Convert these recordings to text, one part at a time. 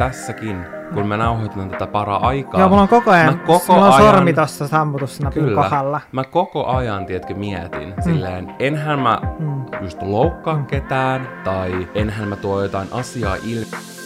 tässäkin, kun me nauhoitetaan tätä para-aikaa. Joo, mulla on koko ajan, mä koko mulla on ajan, sormi tossa sammutusnapin Kyllä. kohdalla. Mä koko ajan, tiedätkö, mietin mm. silleen, enhän mä Mm. just loukkaa mm. ketään, tai enhän mä tuo jotain asiaa ilmi.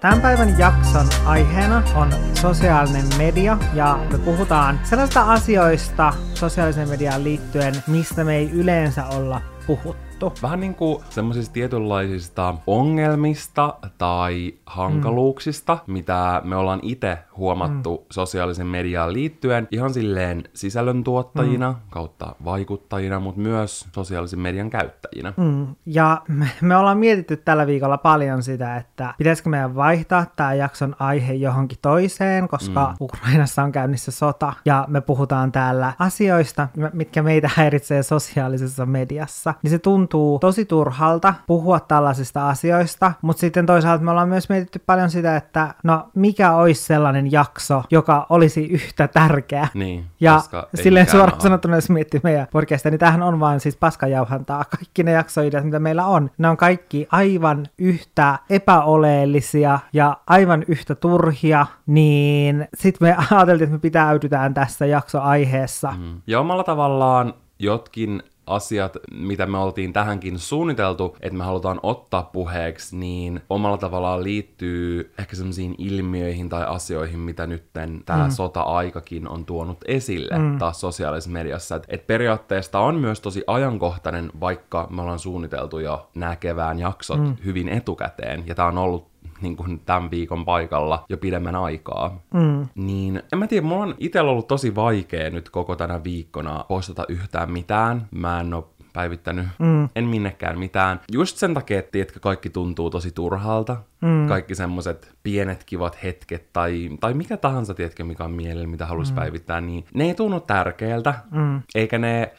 Tämän päivän jakson aiheena on sosiaalinen media ja me puhutaan sellaista asioista sosiaaliseen mediaan liittyen, mistä me ei yleensä olla puhuttu. Vähän niin kuin semmoisista tietynlaisista ongelmista tai hankaluuksista, mm. mitä me ollaan itse huomattu mm. sosiaalisen mediaan liittyen. Ihan silleen sisällöntuottajina mm. kautta vaikuttajina, mutta myös sosiaalisen median käyttäjinä. Mm. Ja me, me ollaan mietitty tällä viikolla paljon sitä, että pitäisikö meidän vaihtaa tämä jakson aihe johonkin toiseen, koska mm. Ukrainassa on käynnissä sota. Ja me puhutaan täällä asioista, mitkä meitä häiritsee sosiaalisessa mediassa. Niin se tuntuu tosi turhalta puhua tällaisista asioista, mutta sitten toisaalta me ollaan myös mietitty paljon sitä, että no mikä olisi sellainen jakso, joka olisi yhtä tärkeä. Niin, Ja silleen suoraan ole. sanottuna, jos miettii meidän podcastia, niin tämähän on vain siis paskajauhantaa. Kaikki ne jaksoideat, mitä meillä on, ne on kaikki aivan yhtä epäoleellisia ja aivan yhtä turhia, niin sitten me ajateltiin, että me pitäydytään tässä jaksoaiheessa. Mm. Ja omalla tavallaan jotkin asiat, mitä me oltiin tähänkin suunniteltu, että me halutaan ottaa puheeksi, niin omalla tavallaan liittyy ehkä semmoisiin ilmiöihin tai asioihin, mitä nytten tämä mm. sota-aikakin on tuonut esille mm. taas sosiaalisessa mediassa. Että et periaatteesta on myös tosi ajankohtainen, vaikka me ollaan suunniteltu jo nämä kevään jaksot mm. hyvin etukäteen, ja tämä on ollut niin kuin tämän viikon paikalla jo pidemmän aikaa. Mm. Niin, en mä tiedä, mulla on itsellä ollut tosi vaikea nyt koko tänä viikkona postata yhtään mitään. Mä en oo päivittänyt, mm. en minnekään mitään. Just sen takia, että tiedätkö, kaikki tuntuu tosi turhalta. Mm. Kaikki semmoset pienet kivat hetket tai, tai mikä tahansa, tiedätkö, mikä on mielellä, mitä haluaisi mm. päivittää, niin ne ei tunnu tärkeältä. Mm. Eikä ne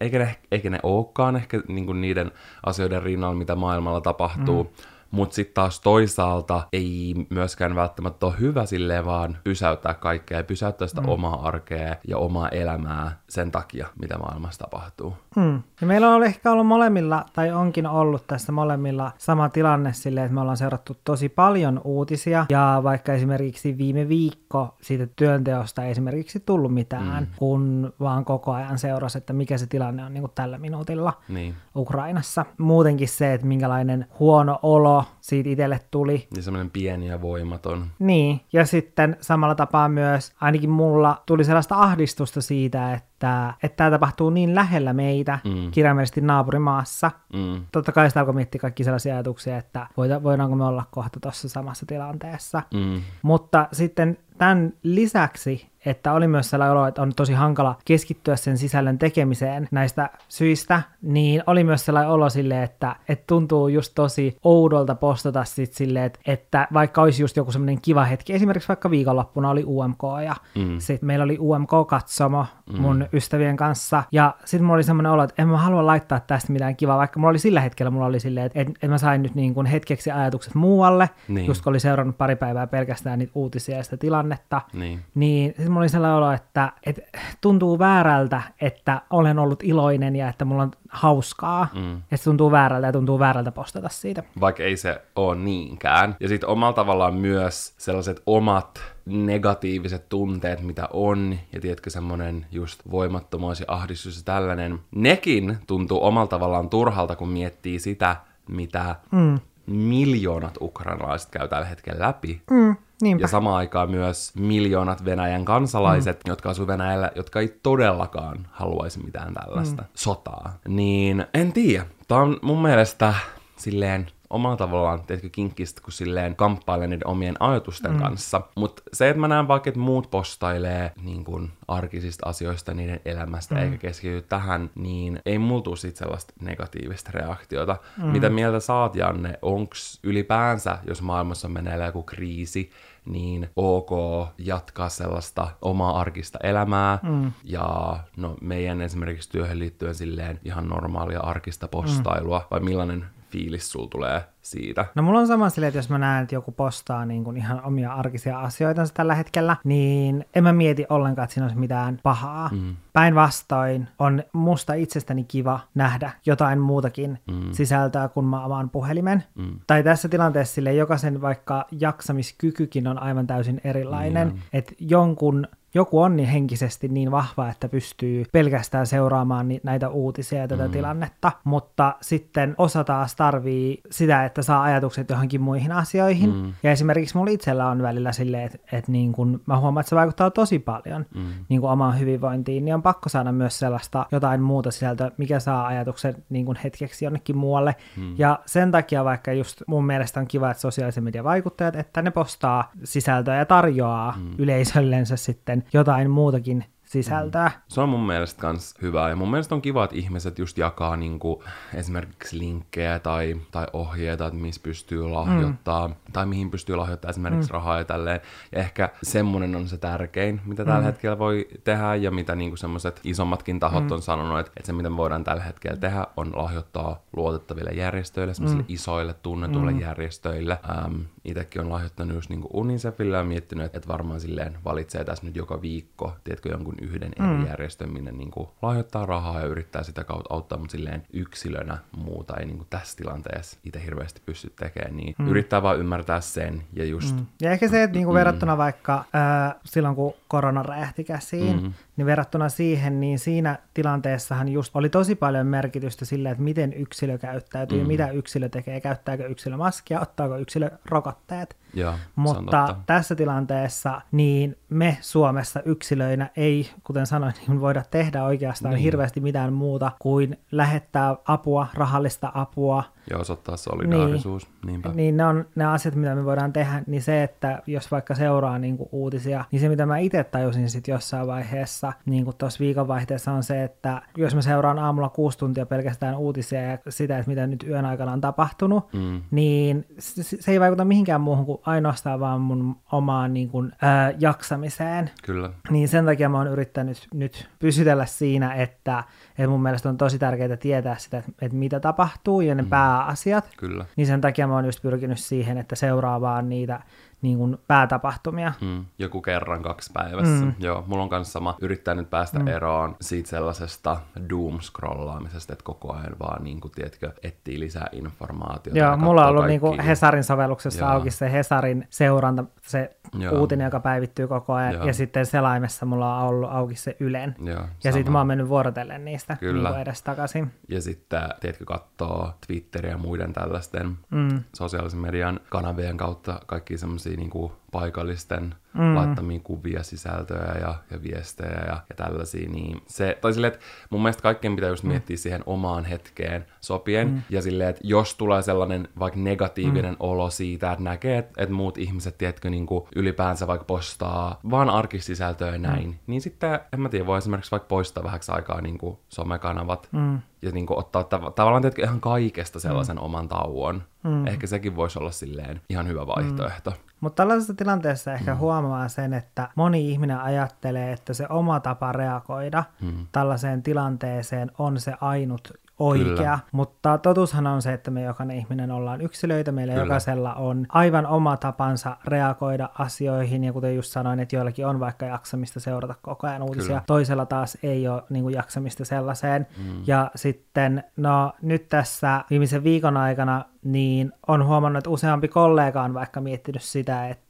eikä ne, eikä ne olekaan ehkä niinku niiden asioiden rinnalla, mitä maailmalla tapahtuu. Mm. Mutta sitten taas toisaalta ei myöskään välttämättä ole hyvä silleen vaan pysäyttää kaikkea ja pysäyttää sitä mm. omaa arkea ja omaa elämää sen takia, mitä maailmassa tapahtuu. Mm. Ja meillä on ehkä ollut molemmilla, tai onkin ollut tässä molemmilla sama tilanne silleen, että me ollaan seurattu tosi paljon uutisia, ja vaikka esimerkiksi viime viikko siitä työnteosta ei esimerkiksi tullut mitään, mm. kun vaan koko ajan seurasi, että mikä se tilanne on niin kuin tällä minuutilla Niin. Ukrainassa. Muutenkin se, että minkälainen huono olo siitä itselle tuli, Ja semmoinen pieni ja voimaton. niin, ja sitten samalla tapaa myös, ainakin mulla tuli sellaista ahdistusta siitä, että, että tämä tapahtuu niin lähellä meitä, mm. kirjaimellisesti naapurimaassa. Mm. Totta kai sitä alkoi miettiä kaikki sellaisia ajatuksia, että voida, voidaanko me olla kohta tuossa samassa tilanteessa. Mm. Mutta sitten tämän lisäksi, että oli myös sellainen olo, että on tosi hankala keskittyä sen sisällön tekemiseen näistä syistä, niin oli myös sellainen olo silleen, että, että tuntuu just tosi oudolta postata sit silleen, että, että vaikka olisi just joku semmoinen kiva hetki, esimerkiksi vaikka viikonloppuna oli UMK ja mm. sitten meillä oli UMK-katsomo mun mm. ystävien kanssa ja sitten mulla oli semmoinen olo, että en mä halua laittaa tästä mitään kivaa, vaikka mulla oli sillä hetkellä, mulla oli silleen, että, että mä sain nyt niin kuin hetkeksi ajatukset muualle, Niin. just kun oli seurannut pari päivää pelkästään niitä uutisia ja sitä tilannetta, Niin. niin sitten mulla oli sellainen olo, että, että tuntuu väärältä, että olen ollut iloinen ja että mulla on hauskaa. Mm. Että se tuntuu väärältä ja tuntuu väärältä postata siitä. vaikka ei se ole niinkään. Ja sitten omalla tavallaan myös sellaiset omat negatiiviset tunteet, mitä on, ja tiedätkö, semmoinen just voimattomuus ja ahdistus ja tällainen, nekin tuntuu omalla tavallaan turhalta, kun miettii sitä, mitä mm. Miljoonat ukrainalaiset käy tällä hetkellä läpi. Mm, niinpä. Ja samaan aikaan myös miljoonat Venäjän kansalaiset, mm. jotka asuu Venäjällä, jotka ei todellakaan haluaisi mitään tällaista mm. sotaa. Niin en tiedä. Tämä on mun mielestä silleen omalla tavallaan, teetkö kinkkistä, kun silleen kamppailen niiden omien ajatusten mm. kanssa. Mutta se, että mä näen vaikka, että muut postailee niin kun arkisista asioista niiden elämästä, mm. eikä keskity tähän, niin ei mulla tuu sit sellaista negatiivista reaktiota. Mm. Mitä mieltä saat, Janne? Onks ylipäänsä, jos maailmassa menee joku kriisi, niin ok jatkaa sellaista omaa arkista elämää mm. ja no meidän esimerkiksi työhön liittyen silleen ihan normaalia arkista postailua, mm. vai millainen fiilis sul tulee siitä. No mulla on sama silleen, että jos mä näen, että joku postaa niin kuin ihan omia arkisia asioita tällä hetkellä, niin en mä mieti ollenkaan, että siinä olisi mitään pahaa. Mm. Päinvastoin on musta itsestäni kiva nähdä jotain muutakin mm. sisältöä, kun mä avaan puhelimen. Mm. Tai tässä tilanteessa sille jokaisen vaikka jaksamiskykykin on aivan täysin erilainen. Mm. Että jonkun joku on niin henkisesti niin vahva, että pystyy pelkästään seuraamaan näitä uutisia ja tätä mm. tilannetta, mutta sitten osa taas tarvii sitä, että saa ajatukset johonkin muihin asioihin. Mm. Ja esimerkiksi mulla itsellä on välillä silleen, että, että niin kun mä huomaan, että se vaikuttaa tosi paljon mm. niin omaan hyvinvointiin, niin on pakko saada myös sellaista jotain muuta sisältöä, mikä saa ajatuksen niin kuin hetkeksi jonnekin muualle. Mm. Ja sen takia vaikka just mun mielestä on kiva, että sosiaalisen median vaikuttajat, että ne postaa sisältöä ja tarjoaa mm. yleisöllensä sitten jotain muutakin sisältöä. Mm. Se on mun mielestä kans hyvä. Ja mun mielestä on kiva, että ihmiset just jakaa niinku esimerkiksi linkkejä tai, tai ohjeita, että missä pystyy lahjoittaa, mm. tai mihin pystyy lahjoittamaan esimerkiksi mm. rahaa ja tälleen. Ja ehkä semmonen on se tärkein, mitä tällä mm. hetkellä voi tehdä, ja mitä niinku semmoiset isommatkin tahot mm. on sanonut, että, että se mitä me voidaan tällä hetkellä tehdä, on lahjoittaa luotettaville järjestöille, semmoisille mm. isoille tunnetuille mm. järjestöille. Ähm, Itekin on lahjoittanut just niinku Unicefille ja miettinyt, että varmaan silleen valitsee tässä nyt joka viikko, tiedätkö, jonkun yhden eri mm. järjestön, minne niin kuin lahjoittaa rahaa ja yrittää sitä kautta auttaa, mutta silleen yksilönä muuta ei niin kuin tässä tilanteessa itse hirveästi pysty tekemään, niin mm. yrittää vaan ymmärtää sen ja just... Mm. Ja ehkä se, että niin kuin mm. verrattuna vaikka äh, silloin, kun korona räjähti käsiin, mm niin verrattuna siihen, niin siinä tilanteessahan just oli tosi paljon merkitystä sille, että miten yksilö käyttäytyy, mm. mitä yksilö tekee, käyttääkö yksilö maskia, ottaako yksilö rokotteet. Joo, Mutta tässä tilanteessa niin me Suomessa yksilöinä ei, kuten sanoin, niin voida tehdä oikeastaan niin. hirveästi mitään muuta kuin lähettää apua, rahallista apua. Ja osoittaa solidaarisuus. Niin, Niinpä. niin ne on ne asiat, mitä me voidaan tehdä, niin se, että jos vaikka seuraa niin kuin uutisia, niin se, mitä mä itse tajusin sitten jossain vaiheessa, niin kuin tuossa viikonvaihteessa on se, että jos mä seuraan aamulla kuusi tuntia pelkästään uutisia ja sitä, että mitä nyt yön aikana on tapahtunut, mm. niin se, se ei vaikuta mihinkään muuhun kuin ainoastaan vaan mun omaan niin kuin, ää, jaksamiseen. Kyllä. Niin sen takia mä oon yrittänyt nyt pysytellä siinä, että, että mun mielestä on tosi tärkeää tietää sitä, että, mitä tapahtuu ja ne mm. pääasiat. Kyllä. Niin sen takia mä oon just pyrkinyt siihen, että seuraa vaan niitä niin kuin päätapahtumia. Mm, joku kerran kaksi päivässä. Mm. Joo, mulla on kanssa sama yrittää nyt päästä mm. eroon siitä sellaisesta doom-scrollaamisesta, että koko ajan vaan, niin kuin, tiedätkö, etsii lisää informaatiota. Joo, mulla on ollut niin kuin Hesarin sovelluksessa Joo. auki se Hesarin seuranta, se Joo. uutinen, joka päivittyy koko ajan, Joo. ja sitten selaimessa mulla on ollut auki se Ylen. Joo, ja sitten mä oon mennyt vuorotellen niistä Kyllä. Niin edes takaisin. Ja sitten, tiedätkö, katsoo Twitteriä ja muiden tällaisten mm. sosiaalisen median kanavien kautta kaikki semmoisia niin kuin paikallisten mm. laittamia kuvia, sisältöjä ja, ja viestejä ja, ja tällaisia, niin se, tai silleen, että mun mielestä kaikkien pitää just mm. miettiä siihen omaan hetkeen sopien, mm. ja silleen, että jos tulee sellainen vaikka negatiivinen mm. olo siitä, että näkee, että, että muut ihmiset, tiedätkö, niin kuin ylipäänsä vaikka postaa vaan arkisisältöä ja näin, mm. niin sitten, en mä tiedä, voi esimerkiksi vaikka poistaa vähäksi aikaa niin kuin somekanavat, mm ja niin kuin ottaa tav- tavallaan tietenkin ihan kaikesta sellaisen mm. oman tauon. Mm. Ehkä sekin voisi olla silleen ihan hyvä vaihtoehto. Mm. Mutta tällaisessa tilanteessa ehkä mm. huomaa sen, että moni ihminen ajattelee, että se oma tapa reagoida mm. tällaiseen tilanteeseen on se ainut oikea, Kyllä. mutta totuushan on se, että me jokainen ihminen ollaan yksilöitä, meillä Kyllä. jokaisella on aivan oma tapansa reagoida asioihin, ja kuten just sanoin, että joillakin on vaikka jaksamista seurata koko ajan uutisia, Kyllä. toisella taas ei ole niin kuin, jaksamista sellaiseen, mm. ja sitten no nyt tässä viimeisen viikon aikana niin on huomannut, että useampi kollega on vaikka miettinyt sitä, että,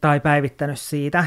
tai päivittänyt siitä,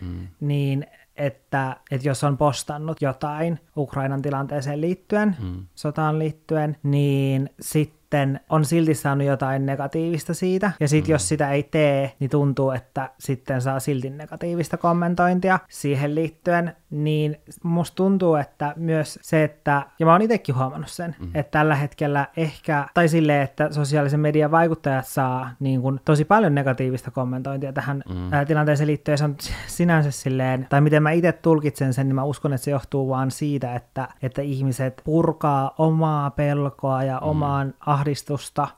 mm. niin että, että jos on postannut jotain Ukrainan tilanteeseen liittyen, mm. sotaan liittyen, niin sitten sitten on silti saanut jotain negatiivista siitä, ja sitten mm. jos sitä ei tee, niin tuntuu, että sitten saa silti negatiivista kommentointia siihen liittyen, niin musta tuntuu, että myös se, että, ja mä oon itsekin huomannut sen, mm. että tällä hetkellä ehkä, tai silleen, että sosiaalisen median vaikuttajat saa niin kun, tosi paljon negatiivista kommentointia tähän mm. ää, tilanteeseen liittyen, ja se on sinänsä silleen, tai miten mä itse tulkitsen sen, niin mä uskon, että se johtuu vaan siitä, että, että ihmiset purkaa omaa pelkoa ja mm. omaan ahdistusta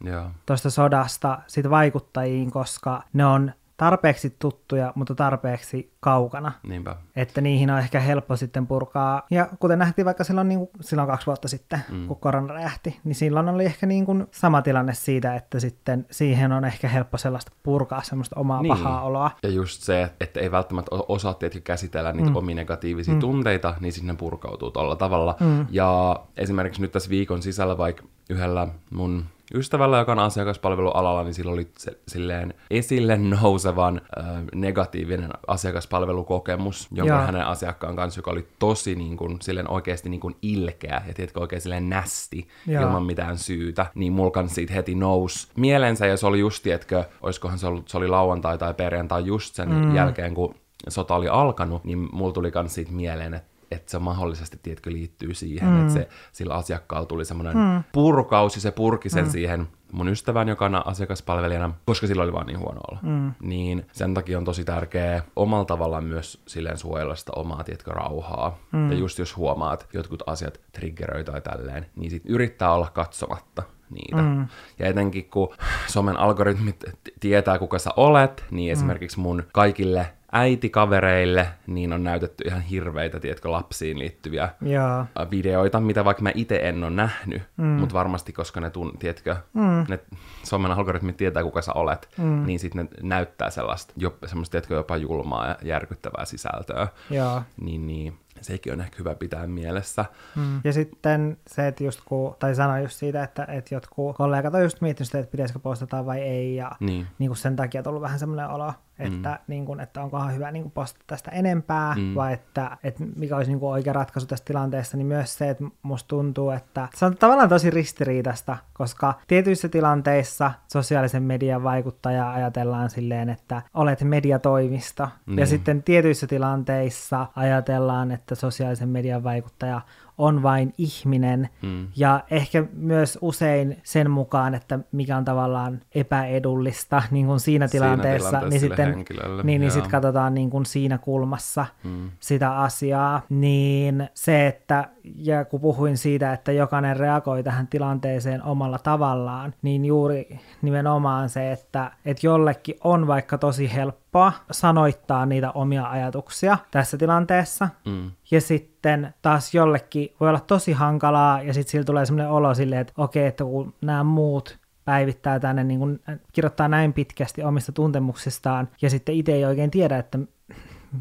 tuosta sodasta sit vaikuttajiin, koska ne on tarpeeksi tuttuja, mutta tarpeeksi kaukana. Niinpä. Että niihin on ehkä helppo sitten purkaa. Ja kuten nähtiin vaikka silloin, niin kuin, silloin kaksi vuotta sitten, mm. kun korona räjähti, niin silloin oli ehkä niin kuin sama tilanne siitä, että sitten siihen on ehkä helppo sellaista purkaa semmoista omaa niin. pahaa oloa. Ja just se, että ei välttämättä osaa tietysti käsitellä niitä mm. omia negatiivisia mm. tunteita, niin sinne purkautuu tuolla tavalla. Mm. Ja esimerkiksi nyt tässä viikon sisällä vaikka yhdellä mun ystävällä, joka on asiakaspalvelualalla, niin sillä oli se, silleen esille nousevan äh, negatiivinen asiakaspalvelukokemus, jonka Jaa. hänen asiakkaan kanssa, joka oli tosi niin kuin, silleen oikeasti niin kuin ilkeä ja tiedätkö, oikein silleen nästi Jaa. ilman mitään syytä, niin mulkan siitä heti nousi mielensä ja se oli just, tiedätkö, olisikohan se ollut, se oli lauantai tai perjantai just sen mm. jälkeen, kun sota oli alkanut, niin mulla tuli myös siitä mieleen, että että se mahdollisesti, tiedätkö, liittyy siihen, mm. että se, sillä asiakkaalla tuli semmoinen mm. purkaus ja se purki sen mm. siihen mun ystävän, joka on asiakaspalvelijana, koska sillä oli vaan niin huono olla. Mm. Niin sen takia on tosi tärkeää omalla tavallaan myös silleen suojella sitä omaa, tiedätkö, rauhaa. Mm. Ja just jos huomaat jotkut asiat triggeröi tai tälleen, niin sit yrittää olla katsomatta niitä. Mm. Ja etenkin kun somen algoritmit tietää, kuka sä olet, niin mm. esimerkiksi mun kaikille äitikavereille, niin on näytetty ihan hirveitä, tiedätkö, lapsiin liittyviä Jaa. videoita, mitä vaikka mä itse en ole nähnyt, mm. mutta varmasti, koska ne, tun, tiedätkö, mm. ne somen algoritmit tietää, kuka sä olet, mm. niin sitten ne näyttää sellaista, jo, semmoista, tiedätkö, jopa julmaa ja järkyttävää sisältöä. Jaa. Niin, niin sekin on ehkä hyvä pitää mielessä. Mm. Ja sitten se, että just kun, tai sanoin just siitä, että, että jotkut kollegat on just miettinyt sitä, että pitäisikö postata vai ei, ja niin. Niin kuin sen takia on tullut vähän semmoinen olo, että, mm. niin kuin, että onkohan hyvä niin kuin postata tästä enempää, mm. vai että, että mikä olisi niin kuin oikea ratkaisu tässä tilanteessa, niin myös se, että musta tuntuu, että se on tavallaan tosi ristiriitasta, koska tietyissä tilanteissa sosiaalisen median vaikuttaja ajatellaan silleen, että olet mediatoimisto, mm. ja niin. sitten tietyissä tilanteissa ajatellaan, että sosiaalisen median vaikuttaja on vain ihminen, mm. ja ehkä myös usein sen mukaan, että mikä on tavallaan epäedullista niin kuin siinä tilanteessa, siinä niin sitten niin, niin sit katsotaan niin kuin siinä kulmassa mm. sitä asiaa, niin se, että ja kun puhuin siitä, että jokainen reagoi tähän tilanteeseen omalla tavallaan, niin juuri nimenomaan se, että, että jollekin on vaikka tosi helppoa sanoittaa niitä omia ajatuksia tässä tilanteessa, mm. ja sitten taas jollekin voi olla tosi hankalaa, ja sitten sillä tulee sellainen olo silleen, että okei, että kun nämä muut päivittää tänne, niin kun kirjoittaa näin pitkästi omista tuntemuksistaan, ja sitten itse ei oikein tiedä, että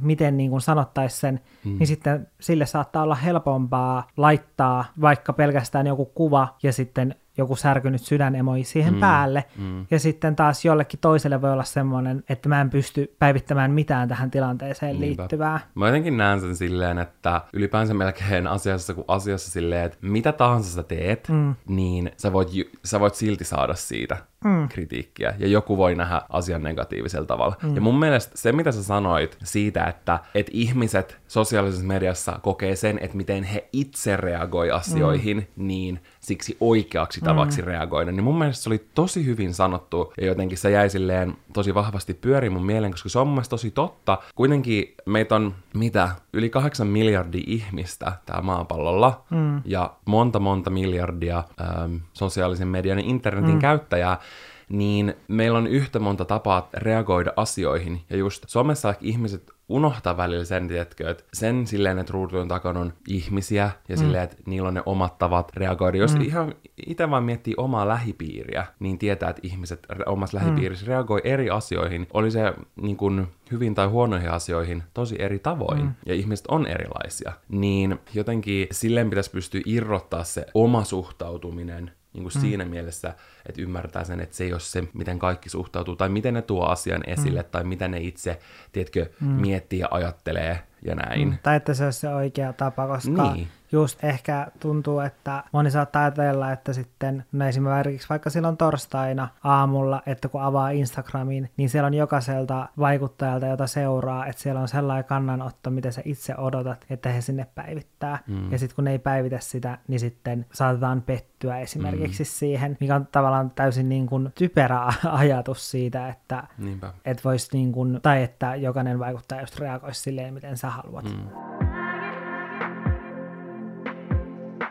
miten niin kuin sanottaisi sen, mm. niin sitten sille saattaa olla helpompaa laittaa vaikka pelkästään joku kuva ja sitten joku särkynyt sydänemoi siihen mm, päälle. Mm. Ja sitten taas jollekin toiselle voi olla semmoinen, että mä en pysty päivittämään mitään tähän tilanteeseen Niinpä. liittyvää. Mä jotenkin näen sen silleen, että ylipäänsä melkein asiassa kuin asiassa silleen, että mitä tahansa sä teet, mm. niin sä voit, sä voit silti saada siitä mm. kritiikkiä. Ja joku voi nähdä asian negatiivisella tavalla. Mm. Ja mun mielestä se, mitä sä sanoit siitä, että, että ihmiset sosiaalisessa mediassa kokee sen, että miten he itse reagoi asioihin, mm. niin siksi oikeaksi tavaksi mm. reagoida, niin mun mielestä se oli tosi hyvin sanottu, ja jotenkin se jäi silleen tosi vahvasti pyöriin mun mieleen, koska se on mun tosi totta. Kuitenkin meitä on, mitä, yli kahdeksan miljardia ihmistä täällä maapallolla, mm. ja monta monta miljardia ähm, sosiaalisen median ja internetin mm. käyttäjää, niin meillä on yhtä monta tapaa reagoida asioihin. Ja just somessa ihmiset unohtaa välillä sen, tiedätkö, että sen silleen, että ruutujen takana on ihmisiä ja mm. silleen, että niillä on ne omat tavat reagoida. Jos mm. ihan itse vaan miettii omaa lähipiiriä, niin tietää, että ihmiset omassa mm. lähipiirissä mm. reagoi eri asioihin. Oli se niin kuin, hyvin tai huonoihin asioihin tosi eri tavoin. Mm. Ja ihmiset on erilaisia. Niin jotenkin silleen pitäisi pystyä irrottaa se oma suhtautuminen niin kuin mm. siinä mielessä, että ymmärtää sen, että se ei ole se, miten kaikki suhtautuu, tai miten ne tuo asian esille, mm. tai mitä ne itse, tiedätkö, mm. miettii ja ajattelee ja näin. Mm. Tai että se olisi se oikea tapa, koska niin just ehkä tuntuu, että moni saattaa ajatella, että sitten no esimerkiksi vaikka silloin torstaina aamulla, että kun avaa Instagramin, niin siellä on jokaiselta vaikuttajalta, jota seuraa, että siellä on sellainen kannanotto, mitä sä itse odotat, että he sinne päivittää. Mm. Ja sitten kun ne ei päivitä sitä, niin sitten saatetaan pettyä esimerkiksi mm. siihen, mikä on tavallaan täysin niin kuin typerä ajatus siitä, että et vois niin kuin, tai että jokainen vaikuttaja just reagoisi silleen, miten sä haluat. Mm.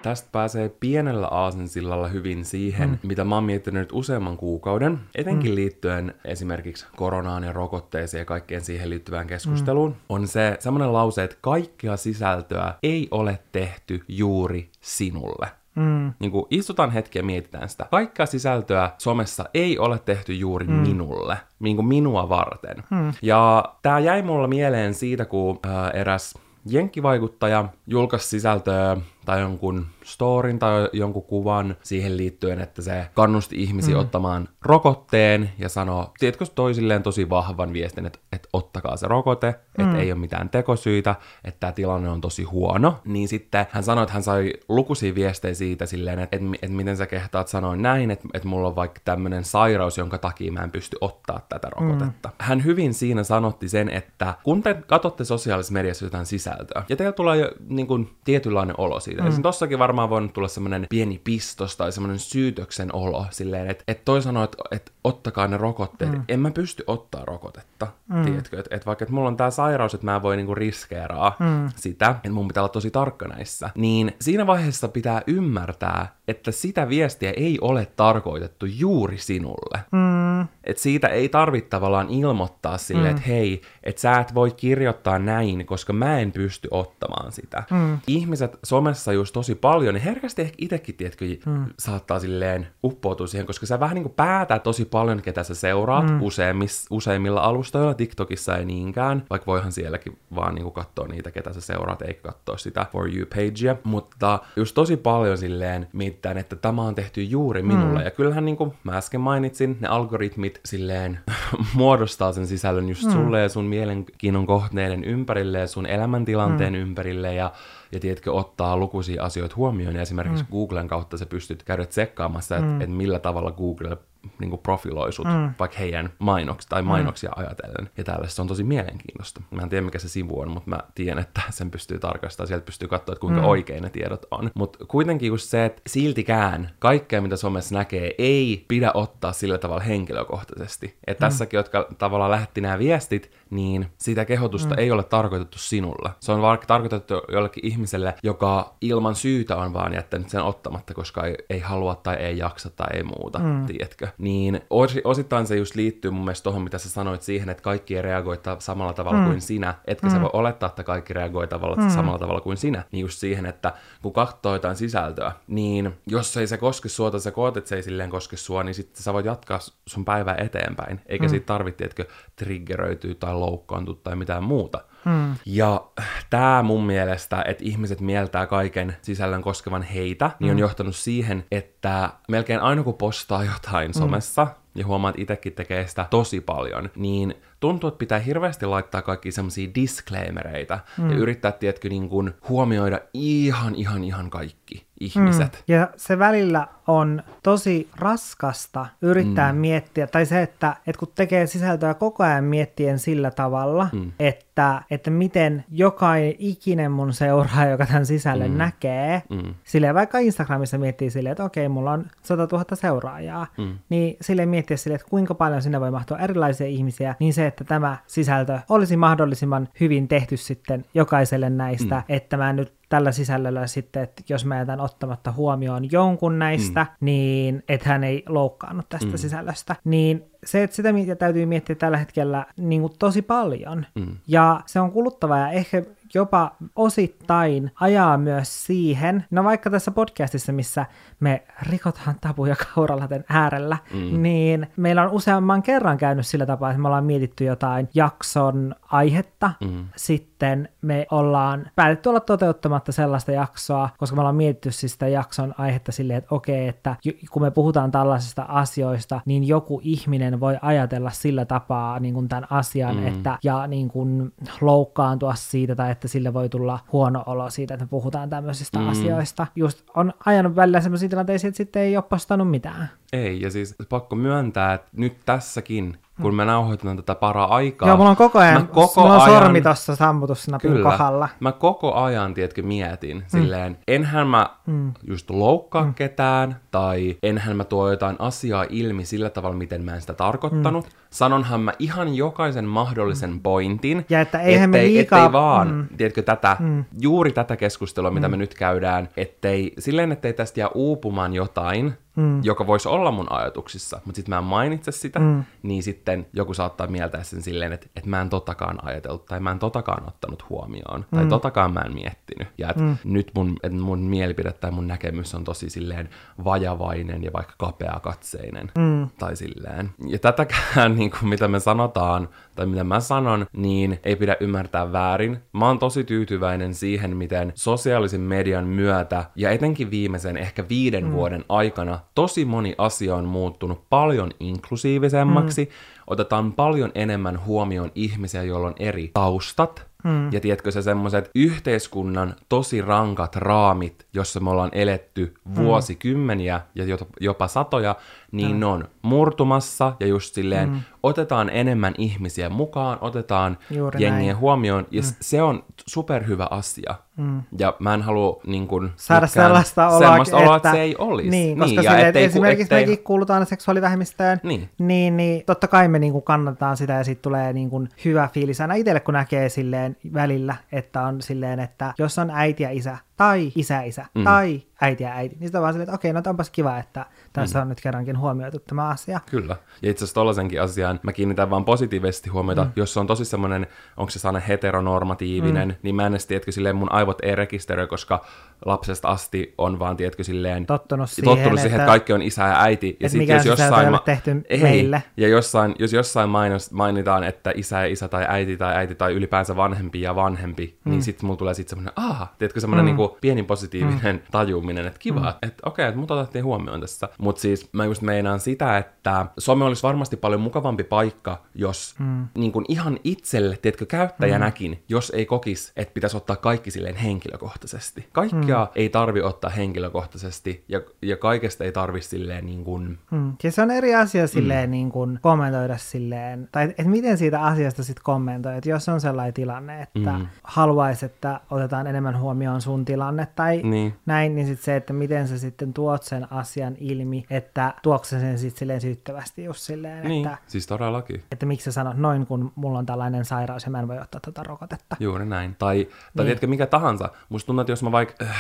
Tästä pääsee pienellä aasensillalla hyvin siihen, mm. mitä mä oon miettinyt nyt useamman kuukauden, etenkin mm. liittyen esimerkiksi koronaan ja rokotteeseen ja kaikkeen siihen liittyvään keskusteluun, mm. on se semmoinen lause, että kaikkea sisältöä ei ole tehty juuri sinulle. Mm. Niin kuin istutaan hetki ja mietitään sitä. Kaikkea sisältöä somessa ei ole tehty juuri mm. minulle, niin kuin minua varten. Mm. Ja tämä jäi mulla mieleen siitä, kun äh, eräs jenkkivaikuttaja julkaisi sisältöä tai jonkun storin tai jonkun kuvan siihen liittyen, että se kannusti ihmisiä mm. ottamaan rokotteen ja sanoi, tiedätkö toisilleen tosi vahvan viestin, että, että ottakaa se rokote, mm. että ei ole mitään tekosyitä, että tämä tilanne on tosi huono. Niin sitten hän sanoi, että hän sai lukuisia viestejä siitä silleen, että, että, että miten sä kehtaat sanoa näin, että, että mulla on vaikka tämmöinen sairaus, jonka takia mä en pysty ottaa tätä rokotetta. Mm. Hän hyvin siinä sanotti sen, että kun te katsotte sosiaalisessa mediassa jotain sisältöä, ja teillä tulee jo niin kuin, tietynlainen olo siitä, siitä. Mm. tossakin varmaan voinut tulla semmoinen pieni pistos tai semmoinen syytöksen olo silleen, että, että toi sanoo, että, että ottakaa ne rokotteet. Mm. En mä pysty ottaa rokotetta, mm. tiedätkö? Että, että vaikka että mulla on tää sairaus, että mä en voi niinku riskeeraa mm. sitä, että mun pitää olla tosi tarkka näissä, niin siinä vaiheessa pitää ymmärtää, että sitä viestiä ei ole tarkoitettu juuri sinulle. Mm. Että siitä ei tarvitse tavallaan ilmoittaa silleen, mm. että hei, että sä et voi kirjoittaa näin, koska mä en pysty ottamaan sitä. Mm. Ihmiset somessa just tosi paljon, niin herkästi ehkä itsekin, tiedätkö, mm. saattaa silleen uppoutua siihen, koska sä vähän niin kuin päätät tosi paljon, ketä sä seuraat mm. useimmis, useimmilla alustoilla, TikTokissa ei niinkään, vaikka voihan sielläkin vaan niin kuin katsoa niitä, ketä sä seuraat, eikä katsoa sitä For You-pagea, mutta just tosi paljon silleen mittään, että tämä on tehty juuri minulle, mm. ja kyllähän niin kuin mä äsken mainitsin, ne algoritmit silleen muodostaa sen sisällön just mm. sulle ja sun mielenkiinnon kohteiden ympärille ja sun elämäntilanteen mm. ympärille, ja ja tiedätkö, ottaa lukuisia asioita huomioon, ja esimerkiksi mm. Googlen kautta sä pystyt käydä tsekkaamassa, että mm. et millä tavalla Google niin kuin profiloi sut, mm. vaikka heidän mainoksia tai mm. mainoksia mm. ajatellen. Ja tällaista se on tosi mielenkiintoista. Mä en tiedä, mikä se sivu on, mutta mä tiedän, että sen pystyy tarkastamaan. Sieltä pystyy katsoa, että kuinka mm. oikein ne tiedot on. Mutta kuitenkin just se, että siltikään kaikkea, mitä somessa näkee, ei pidä ottaa sillä tavalla henkilökohtaisesti. Että mm. tässäkin, jotka tavallaan lähetti nämä viestit, niin sitä kehotusta mm. ei ole tarkoitettu sinulle. Se on vaikka tarkoitettu jollekin ihmiselle, joka ilman syytä on vaan jättänyt sen ottamatta, koska ei, ei halua tai ei jaksa tai ei muuta, mm. tiedätkö? Niin os, osittain se just liittyy mun mielestä tuohon, mitä sä sanoit siihen, että kaikki ei reagoi samalla tavalla mm. kuin sinä, etkä mm. sä voi olettaa, että kaikki reagoi tavalla, mm. samalla tavalla kuin sinä. Niin just siihen, että kun katsoo jotain sisältöä, niin jos ei se koske sua tai sä koet, että se ei silleen koske sua, niin sitten sä voit jatkaa sun päivää eteenpäin, eikä mm. siitä tarvitse, että triggeröityy tai loukkaantu tai mitään muuta. Hmm. Ja tämä mun mielestä, että ihmiset mieltää kaiken sisällön koskevan heitä, niin on hmm. johtanut siihen, että melkein aina kun postaa jotain hmm. somessa, ja huomaat, että itsekin tekee sitä tosi paljon, niin tuntuu, että pitää hirveästi laittaa kaikki semmoisia disclaimereita mm. ja yrittää, tiedätkö, niin kuin huomioida ihan, ihan, ihan kaikki ihmiset. Mm. Ja se välillä on tosi raskasta yrittää mm. miettiä, tai se, että, että kun tekee sisältöä koko ajan miettien sillä tavalla, mm. että, että miten jokainen ikinen mun seuraaja, joka tämän sisällön mm. näkee, mm. silleen vaikka Instagramissa miettii silleen, että okei, mulla on 100 000 seuraajaa, mm. niin silleen miettiä silleen, että kuinka paljon sinne voi mahtua erilaisia ihmisiä, niin se, että tämä sisältö olisi mahdollisimman hyvin tehty sitten jokaiselle näistä, mm. että mä nyt tällä sisällöllä sitten, että jos mä jätän ottamatta huomioon jonkun näistä, mm. niin että hän ei loukkaannut tästä mm. sisällöstä. Niin se, että sitä täytyy miettiä tällä hetkellä niin kuin tosi paljon. Mm. Ja se on kuluttavaa ja ehkä jopa osittain ajaa myös siihen, no vaikka tässä podcastissa, missä me rikotaan tabuja kauralaten äärellä, mm. niin meillä on useamman kerran käynyt sillä tapaa, että me ollaan mietitty jotain jakson aihetta, mm. sitten me ollaan päätetty olla toteuttamatta sellaista jaksoa, koska me ollaan mietitty siis sitä jakson aihetta silleen, että okei, että kun me puhutaan tällaisista asioista, niin joku ihminen voi ajatella sillä tapaa niin kuin tämän asian, mm. että ja niin kuin loukkaantua siitä tai että sille voi tulla huono olo siitä, että me puhutaan tämmöisistä mm. asioista. Just on ajanut välillä sellaisia tilanteisiin, että sitten ei ole postannut mitään. Ei, ja siis pakko myöntää, että nyt tässäkin kun me nauhoitetaan tätä para-aikaa. Joo, mulla on koko ajan, mä koko mulla on ajan, sormi tuossa sammutusnapin Kyllä. kohdalla. Mä koko ajan, tiedätkö, mietin mm. silleen, enhän mä mm. just loukkaa mm. ketään, tai enhän mä tuo jotain asiaa ilmi sillä tavalla, miten mä en sitä tarkoittanut. Mm. Sanonhan mä ihan jokaisen mahdollisen mm. pointin. Ja että eihän me ettei, liikaa- ettei vaan, mm. tiedätkö, tätä, mm. juuri tätä keskustelua, mitä mm. me nyt käydään, ettei, silleen, ettei tästä jää uupumaan jotain, mm. joka voisi olla mun ajatuksissa, mutta sitten mä en mainitse sitä, mm. niin sitten joku saattaa mieltää sen silleen, että, että mä en totakaan ajatellut, tai mä en totakaan ottanut huomioon, tai Mm. totakaan mä en miettinyt. Ja että mm. nyt mun, että mun mielipide tai mun näkemys on tosi silleen vajavainen ja vaikka kapeakatseinen, mm. tai silleen. Ja tätäkään, niin kuin mitä me sanotaan, tai mitä mä sanon, niin ei pidä ymmärtää väärin. Mä oon tosi tyytyväinen siihen, miten sosiaalisen median myötä, ja etenkin viimeisen ehkä viiden mm. vuoden aikana, tosi moni asia on muuttunut paljon inklusiivisemmaksi. Mm. Otetaan paljon enemmän huomioon ihmisiä, joilla on eri taustat. Mm. Ja tiedätkö se semmoiset yhteiskunnan tosi rankat raamit, jossa me ollaan eletty vuosikymmeniä ja jopa- satoja, niin mm. ne on murtumassa ja just silleen mm. otetaan enemmän ihmisiä mukaan, otetaan Juuri jengiä näin. huomioon ja mm. se on superhyvä asia. Mm. Ja mä en halua niin kun, Saada sellaista oloa, semmoista oloa, että se ei olisi. Niin, koska ja silleen, että ettei esimerkiksi ettei- mekin kuulutaan seksuaalivähemmistöön, Niin. niin, niin totta kai me niin kuin kannataan sitä ja siitä tulee niin kuin hyvä fiilis aina itselle, kun näkee silleen välillä, että on silleen, että jos on äiti ja isä, tai isä isä, mm. tai äiti ja äiti, niin sitä vaan silleen, että okei, no onpas kiva, että tässä mm. on nyt kerrankin huomioitu tämä asia. Kyllä. Ja itse asiassa tollasenkin asiaan mä kiinnitän vaan positiivisesti huomiota, mm. jos se on tosi semmoinen, onko se sana heteronormatiivinen, mm. niin mä en edes, tiedätkö, silleen mun aivot ei rekisteröi, koska lapsesta asti on vaan, tiedätkö, silleen... Tottunut siihen, tottunut siihen että, että- kaikki on isä ja äiti. Ja että sit mikään jos jossain... ei ole tehty meille. Ja jossain, jos jossain mainos, mainitaan, että isä ja isä tai äiti tai äiti tai ylipäänsä vanhempi ja vanhempi, mm. niin sitten mulla tulee sitten semmoinen, aha, tiedätkö, semmoinen mm. niinku pieni positiivinen mm. Tajuminen, että kiva, mm. että okei, että mut otettiin huomioon tässä. Mutta siis mä just meinaan sitä, että some olisi varmasti paljon mukavampi paikka, jos mm. niin kuin ihan itselle, tiedätkö, käyttäjänäkin, mm. jos ei kokisi, että pitäisi ottaa kaikki silleen henkilökohtaisesti. Kaikkea mm. ei tarvi ottaa henkilökohtaisesti ja, ja kaikesta ei tarvi silleen niin kuin, Mm. Ja se on eri asia silleen mm. niin kuin kommentoida silleen, tai että miten siitä asiasta sitten kommentoi, että jos on sellainen tilanne, että mm. haluaisi, että otetaan enemmän huomioon sun tilanne tai Niin. näin, niin sitten se, että miten sä sitten tuot sen asian ilmi, että tuokse sen sitten silleen syyttävästi just silleen, niin, että, siis todellakin. että miksi sä sanot noin, kun mulla on tällainen sairaus ja mä en voi ottaa tätä rokotetta. Juuri näin. Tai, tai Niin. tiedätkö, mikä tahansa. Musta tuntuu, että jos mä vaikka äh,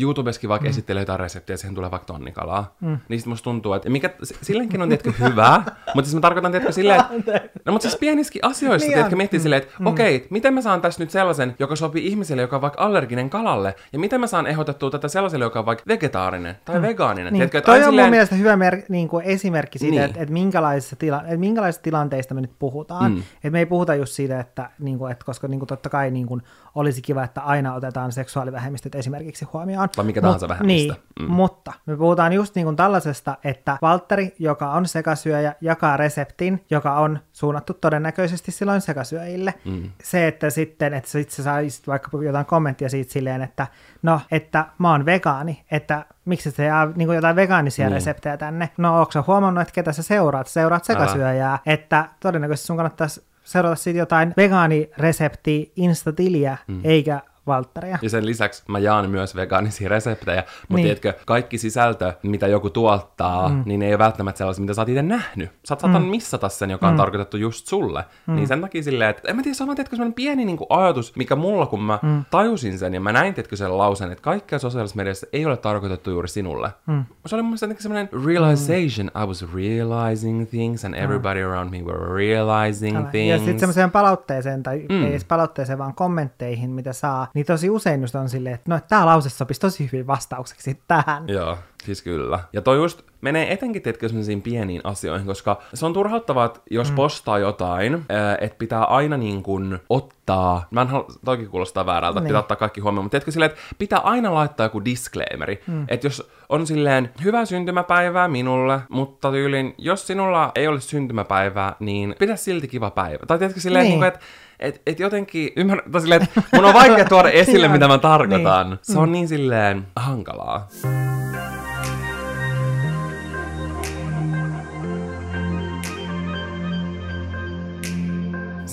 YouTubeskin vaikka mm. esittelen jotain reseptiä ja siihen tulee vaikka tonnikalaa, mm. niin sit musta tuntuu, että mikä, silleenkin on tiedätkö hyvää, mutta siis mä tarkoitan tiedätkö silleen, että, no mutta siis pienissäkin asioissa, Niin tiedätkö, on. miettii silleen, että mm. okei, miten mä saan tästä nyt sellaisen, joka sopii ihmiselle, joka on vaikka allerginen kalalle, ja miten mä saan ehdotettua tätä sellaiselle, joka on vaikka vegetaarinen tai vegaaninen. Niin, Tiedätkö, toi on silleen, mun mielestä hyvä mer- niin kuin esimerkki siitä, Niin. että, että, minkälaisista tila- että minkälaisista tilanteista me nyt puhutaan. Mm. Että me ei puhuta just siitä, että, niin kuin, että koska niin kuin, totta kai niin kuin, olisi kiva, että aina otetaan seksuaalivähemmistöt esimerkiksi huomioon. Tai mikä tahansa vähemmistö. Niin, Mm. mutta me puhutaan just niin kuin tällaisesta, että Valtteri, joka on sekasyöjä, jakaa reseptin, joka on suunnattu todennäköisesti silloin sekasyöjille. Mm. Se, että sitten, että sit sä saisit vaikka jotain kommenttia siitä silleen, että no, että mä oon vegaani, että miksi se jää niin kuin jotain vegaanisia Niin. reseptejä tänne. No, onko sä huomannut, että ketä sä seuraat? Seuraat sekasyöjää, että todennäköisesti sun kannattaisi seurata siitä jotain vegaanireseptiä Insta-tiliä, mm. eikä Valtteria. Ja sen lisäksi mä jaan myös vegaanisia reseptejä, mutta Niin. niin. tiedätkö, kaikki sisältö, mitä joku tuottaa, mm. niin ei ole välttämättä sellaisia, mitä sä oot itse nähnyt. Sä oot saatan mm. missata sen, joka on mm. tarkoitettu just sulle. Mm. Niin sen takia silleen, että en mä tiedä, se on vaan, tiedätkö, semmoinen pieni niin kuin, ajatus, mikä mulla, kun mä mm. tajusin sen ja mä näin, tiedätkö, sen lausen, että kaikkea sosiaalisessa mediassa ei ole tarkoitettu juuri sinulle. Mm. Se oli mun mielestä semmoinen realization. Mm. I was realizing things and everybody mm. around me were realizing Älä. things. Ja sitten semmoiseen palautteeseen, tai mm. ei edes palautteeseen, vaan kommentteihin, mitä saa, niin tosi usein just on silleen, että no, tämä lause sopisi tosi hyvin vastaukseksi tähän. Joo, siis kyllä. Ja toi just menee etenkin, tiedätkö, sellaisiin pieniin asioihin, koska se on turhauttavaa, että jos mm. postaa jotain, että pitää aina niin kuin ottaa, mä en halua, toikin kuulostaa väärältä, niin. pitää ottaa kaikki huomioon, mutta tiedätkö silleen, että pitää aina laittaa joku disclaimeri, mm. että jos on silleen, hyvää syntymäpäivää minulle, mutta tyylin, jos sinulla ei ole syntymäpäivää, niin pidä silti kiva päivä. Tai tiedätkö silleen, Niin. niin. että et, et jotenkin ymmärrän, tai silleen, että mun on vaikea tuoda esille, Niin mitä mä tarkoitan. Niin. Se on niin silleen hankalaa.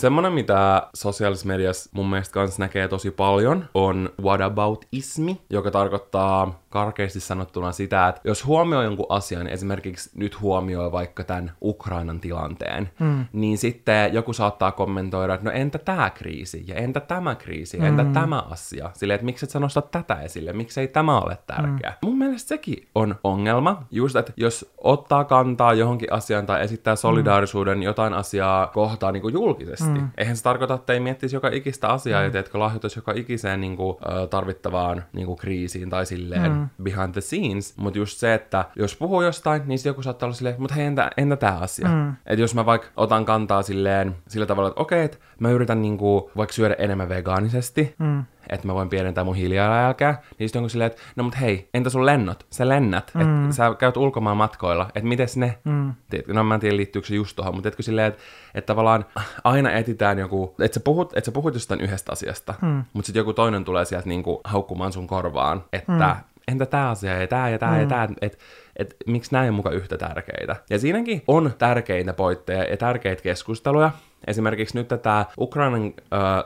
Semmoinen, mitä sosiaalisessa mediassa mun mielestä kanssa näkee tosi paljon, on whataboutismi, joka tarkoittaa karkeasti sanottuna sitä, että jos huomioi jonkun asian, esimerkiksi nyt huomioi vaikka tämän Ukrainan tilanteen, mm. niin sitten joku saattaa kommentoida, että no entä tämä kriisi, ja entä tämä kriisi, ja entä mm. tämä asia, silleen, että miksi et sä nosta tätä esille, miksi ei tämä ole tärkeä. Mm. Mun mielestä sekin on ongelma, just että jos ottaa kantaa johonkin asiaan tai esittää solidaarisuuden mm. jotain asiaa kohtaan niin kuin julkisesti, mm. eihän se tarkoita, että ei miettisi joka ikistä asiaa mm. ja teetkö lahjoitus joka ikiseen niin kuin, tarvittavaan niin kuin kriisiin tai silleen, mm behind the scenes, mutta just se, että jos puhuu jostain, niin joku saattaa olla silleen, mutta hei, entä, entä tämä asia? Mm. Että jos mä vaikka otan kantaa silleen, sillä tavalla, että okei, okay, että mä yritän niinku vaikka syödä enemmän vegaanisesti, mm että mä voin pienentää mun hiilijalanjälkeä, niin sitten onko silleen, että no mut hei, entä sun lennot? Sä lennät, mm. että sä käyt ulkomaan matkoilla, että miten ne, mm. tiedätkö, no mä en tiedä liittyykö se just tuohon, mutta etkö silleen, että, että tavallaan aina etitään joku, että sä puhut, että sä puhut jostain yhdestä asiasta, mm. mutta sitten joku toinen tulee sieltä niinku haukkumaan sun korvaan, että mm entä tämä asia ja tämä ja tämä mm. ja tämä, että et, miksi näin on muka yhtä tärkeitä. Ja siinäkin on tärkeitä poitteja ja tärkeitä keskusteluja, Esimerkiksi nyt tämä Ukrainan ö,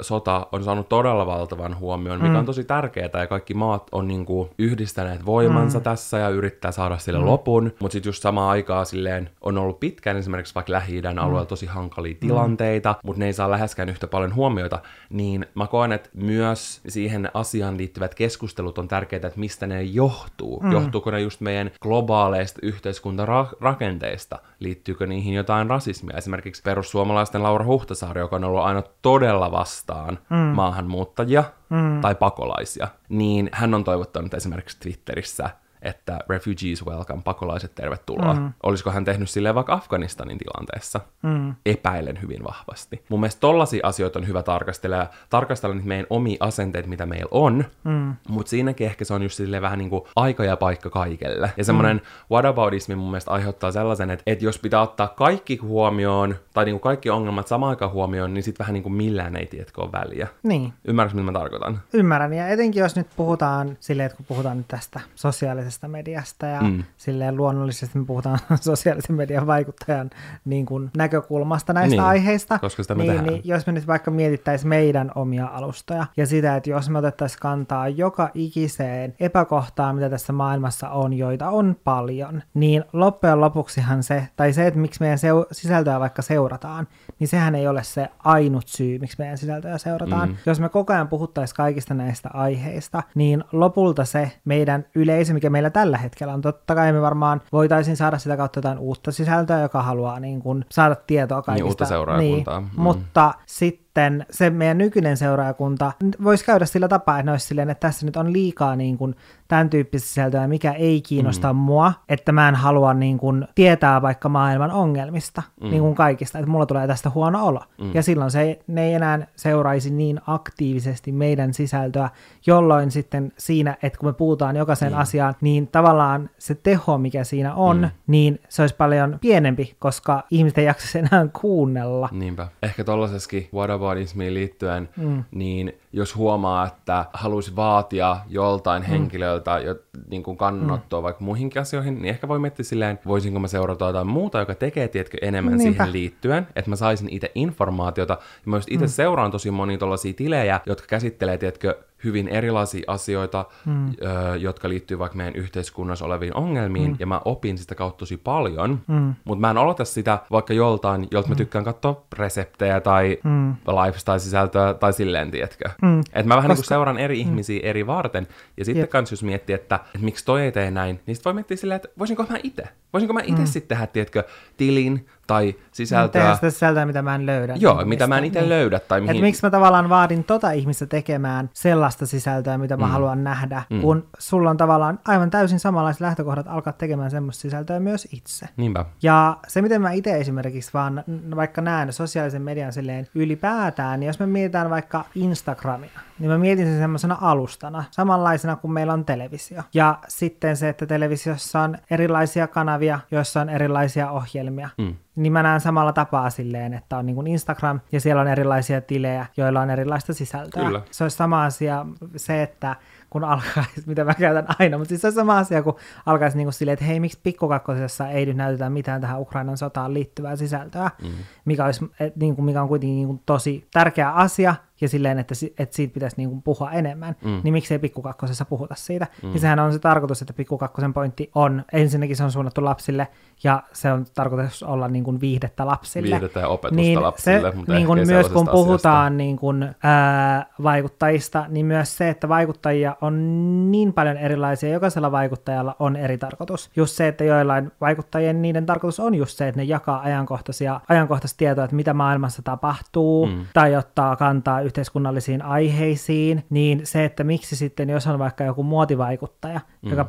sota on saanut todella valtavan huomioon, mikä mm. on tosi tärkeää, ja kaikki maat on niinku yhdistäneet voimansa mm. tässä ja yrittää saada sille mm. lopun, mutta sitten just samaan aikaan silleen on ollut pitkään esimerkiksi vaikka Lähi-idän mm. alueella tosi hankalia mm. tilanteita, mm. mutta ne ei saa läheskään yhtä paljon huomioita, niin mä koen, että myös siihen asiaan liittyvät keskustelut on tärkeitä, että mistä ne johtuu. Mm. Johtuuko ne just meidän globaaleista yhteiskuntarakenteista? Liittyykö niihin jotain rasismia? Esimerkiksi perussuomalaisten Laura Huhtasaari, joka on ollut aina todella vastaan mm. maahanmuuttajia mm. tai pakolaisia, niin hän on toivottanut esimerkiksi Twitterissä että refugees welcome, pakolaiset tervetuloa. Mm. Olisiko hän tehnyt silleen vaikka Afganistanin tilanteessa? Mm. Epäilen hyvin vahvasti. Mun mielestä tollaisia asioita on hyvä tarkastella ja tarkastella niitä meidän omia asenteita, mitä meillä on, mm. mutta siinäkin ehkä se on just silleen vähän niin kuin aika ja paikka kaikelle. Ja semmoinen mm. whataboutismi mun mielestä aiheuttaa sellaisen, että, että jos pitää ottaa kaikki huomioon, tai niin kuin kaikki ongelmat samaan aikaan huomioon, niin sitten vähän niin kuin millään ei tiedätkö ole väliä. Niin. Ymmärrätkö, mitä mä tarkoitan? Ymmärrän, ja etenkin jos nyt puhutaan silleen, että kun puhutaan nyt tästä sosiaalisesta sosiaalisesta mediasta ja mm. silleen luonnollisesti me puhutaan sosiaalisen median vaikuttajan niin kuin näkökulmasta näistä niin, aiheista. Koska sitä me niin, niin, jos me nyt vaikka mietittäisiin meidän omia alustoja ja sitä, että jos me otettaisiin kantaa joka ikiseen epäkohtaan, mitä tässä maailmassa on, joita on paljon, niin loppujen lopuksihan se, tai se, että miksi meidän seu- sisältöä vaikka seurataan, niin sehän ei ole se ainut syy, miksi meidän sisältöä seurataan. Mm. Jos me koko ajan puhuttaisiin kaikista näistä aiheista, niin lopulta se meidän yleisö, mikä meillä tällä hetkellä on, totta kai me varmaan voitaisiin saada sitä kautta jotain uutta sisältöä, joka haluaa niin kuin saada tietoa kaikista. Niin, uutta seuraajakuntaa. Niin, mm. Mutta sitten sitten se meidän nykyinen seuraajakunta voisi käydä sillä tapaa, että ne olisi silleen, että tässä nyt on liikaa niin kuin tämän tyyppistä sisältöä, mikä ei kiinnosta mm. mua, että mä en halua niin kuin tietää vaikka maailman ongelmista, mm. niin kuin kaikista, että mulla tulee tästä huono olo. Mm. Ja silloin se, ne ei enää seuraisi niin aktiivisesti meidän sisältöä, jolloin sitten siinä, että kun me puhutaan jokaisen mm. asiaan, niin tavallaan se teho, mikä siinä on, mm. niin se olisi paljon pienempi, koska ihmiset ei jaksa enää kuunnella. Niinpä. Ehkä tollaisessakin What About urbanismiin liittyen, mm. niin jos huomaa, että haluaisi vaatia joltain mm. henkilöltä jo, niin kuin kannattua mm. vaikka muihinkin asioihin, niin ehkä voi miettiä silleen, voisinko mä seurata jotain muuta, joka tekee, tiedätkö, enemmän Niinpä. siihen liittyen, että mä saisin itse informaatiota. Ja mä just itse mm. seuraan tosi monia tällaisia tilejä, jotka käsittelee, tiedätkö, hyvin erilaisia asioita, mm. ö, jotka liittyy vaikka meidän yhteiskunnassa oleviin ongelmiin, mm. ja mä opin sitä kautta tosi paljon, mm. mutta mä en oleta sitä vaikka joltain, jolta mm. mä tykkään katsoa reseptejä tai mm. lifestyle-sisältöä tai silleen, tiedätkö. Mm. Että mä vähän Koska... niin seuraan eri mm. ihmisiä eri varten, ja sitten yep. kans jos miettii, että, että miksi toi ei tee näin, niin sitten voi miettiä silleen, että voisinko mä itse, voisinko mä itse mm. sitten tehdä, tiedätkö, tilin tai sisältöä. Tehdä sitä sisältöä, mitä mä en löydä. Joo, mitä mä en itse niin. löydä. Tai mihin... Et miksi mä tavallaan vaadin tota ihmistä tekemään sellaista sisältöä, mitä mä mm. haluan nähdä, mm. kun sulla on tavallaan aivan täysin samanlaiset lähtökohdat alkaa tekemään semmoista sisältöä myös itse. Niinpä. Ja se, miten mä itse esimerkiksi vaan vaikka näen sosiaalisen median silleen ylipäätään, niin jos me mietitään vaikka Instagramia, niin mä mietin sen semmoisena alustana, samanlaisena kuin meillä on televisio. Ja sitten se, että televisiossa on erilaisia kanavia, joissa on erilaisia ohjelmia. Mm niin mä näen samalla tapaa silleen, että on niin kuin Instagram ja siellä on erilaisia tilejä, joilla on erilaista sisältöä. Kyllä. Se olisi sama asia se, että kun alkaisi, mitä mä käytän aina, mutta siis se on sama asia, kun alkaisi niin kuin silleen, että hei, miksi pikkukakkosessa ei nyt näytetä mitään tähän Ukrainan sotaan liittyvää sisältöä, mm. mikä, olisi, et, niin kuin, mikä on kuitenkin niin kuin tosi tärkeä asia, ja silleen, että, että siitä pitäisi niin kuin puhua enemmän, mm. niin miksei pikkukakkosessa puhuta siitä. Mm. Ja sehän on se tarkoitus, että pikkukakkosen pointti on, ensinnäkin se on suunnattu lapsille, ja se on tarkoitus olla niin kuin viihdettä lapsille. Viihdettä ja opetusta niin lapsille, se, mutta niin kuin myös kun puhutaan asiasta. niin kuin, ää, vaikuttajista, niin myös se, että vaikuttajia on niin paljon erilaisia, jokaisella vaikuttajalla on eri tarkoitus. Just se, että joillain vaikuttajien niiden tarkoitus on just se, että ne jakaa ajankohtaisia, ajankohtaista tietoa, että mitä maailmassa tapahtuu, mm. tai ottaa kantaa yhteiskunnallisiin aiheisiin, niin se, että miksi sitten, jos on vaikka joku muotivaikuttaja, mm. joka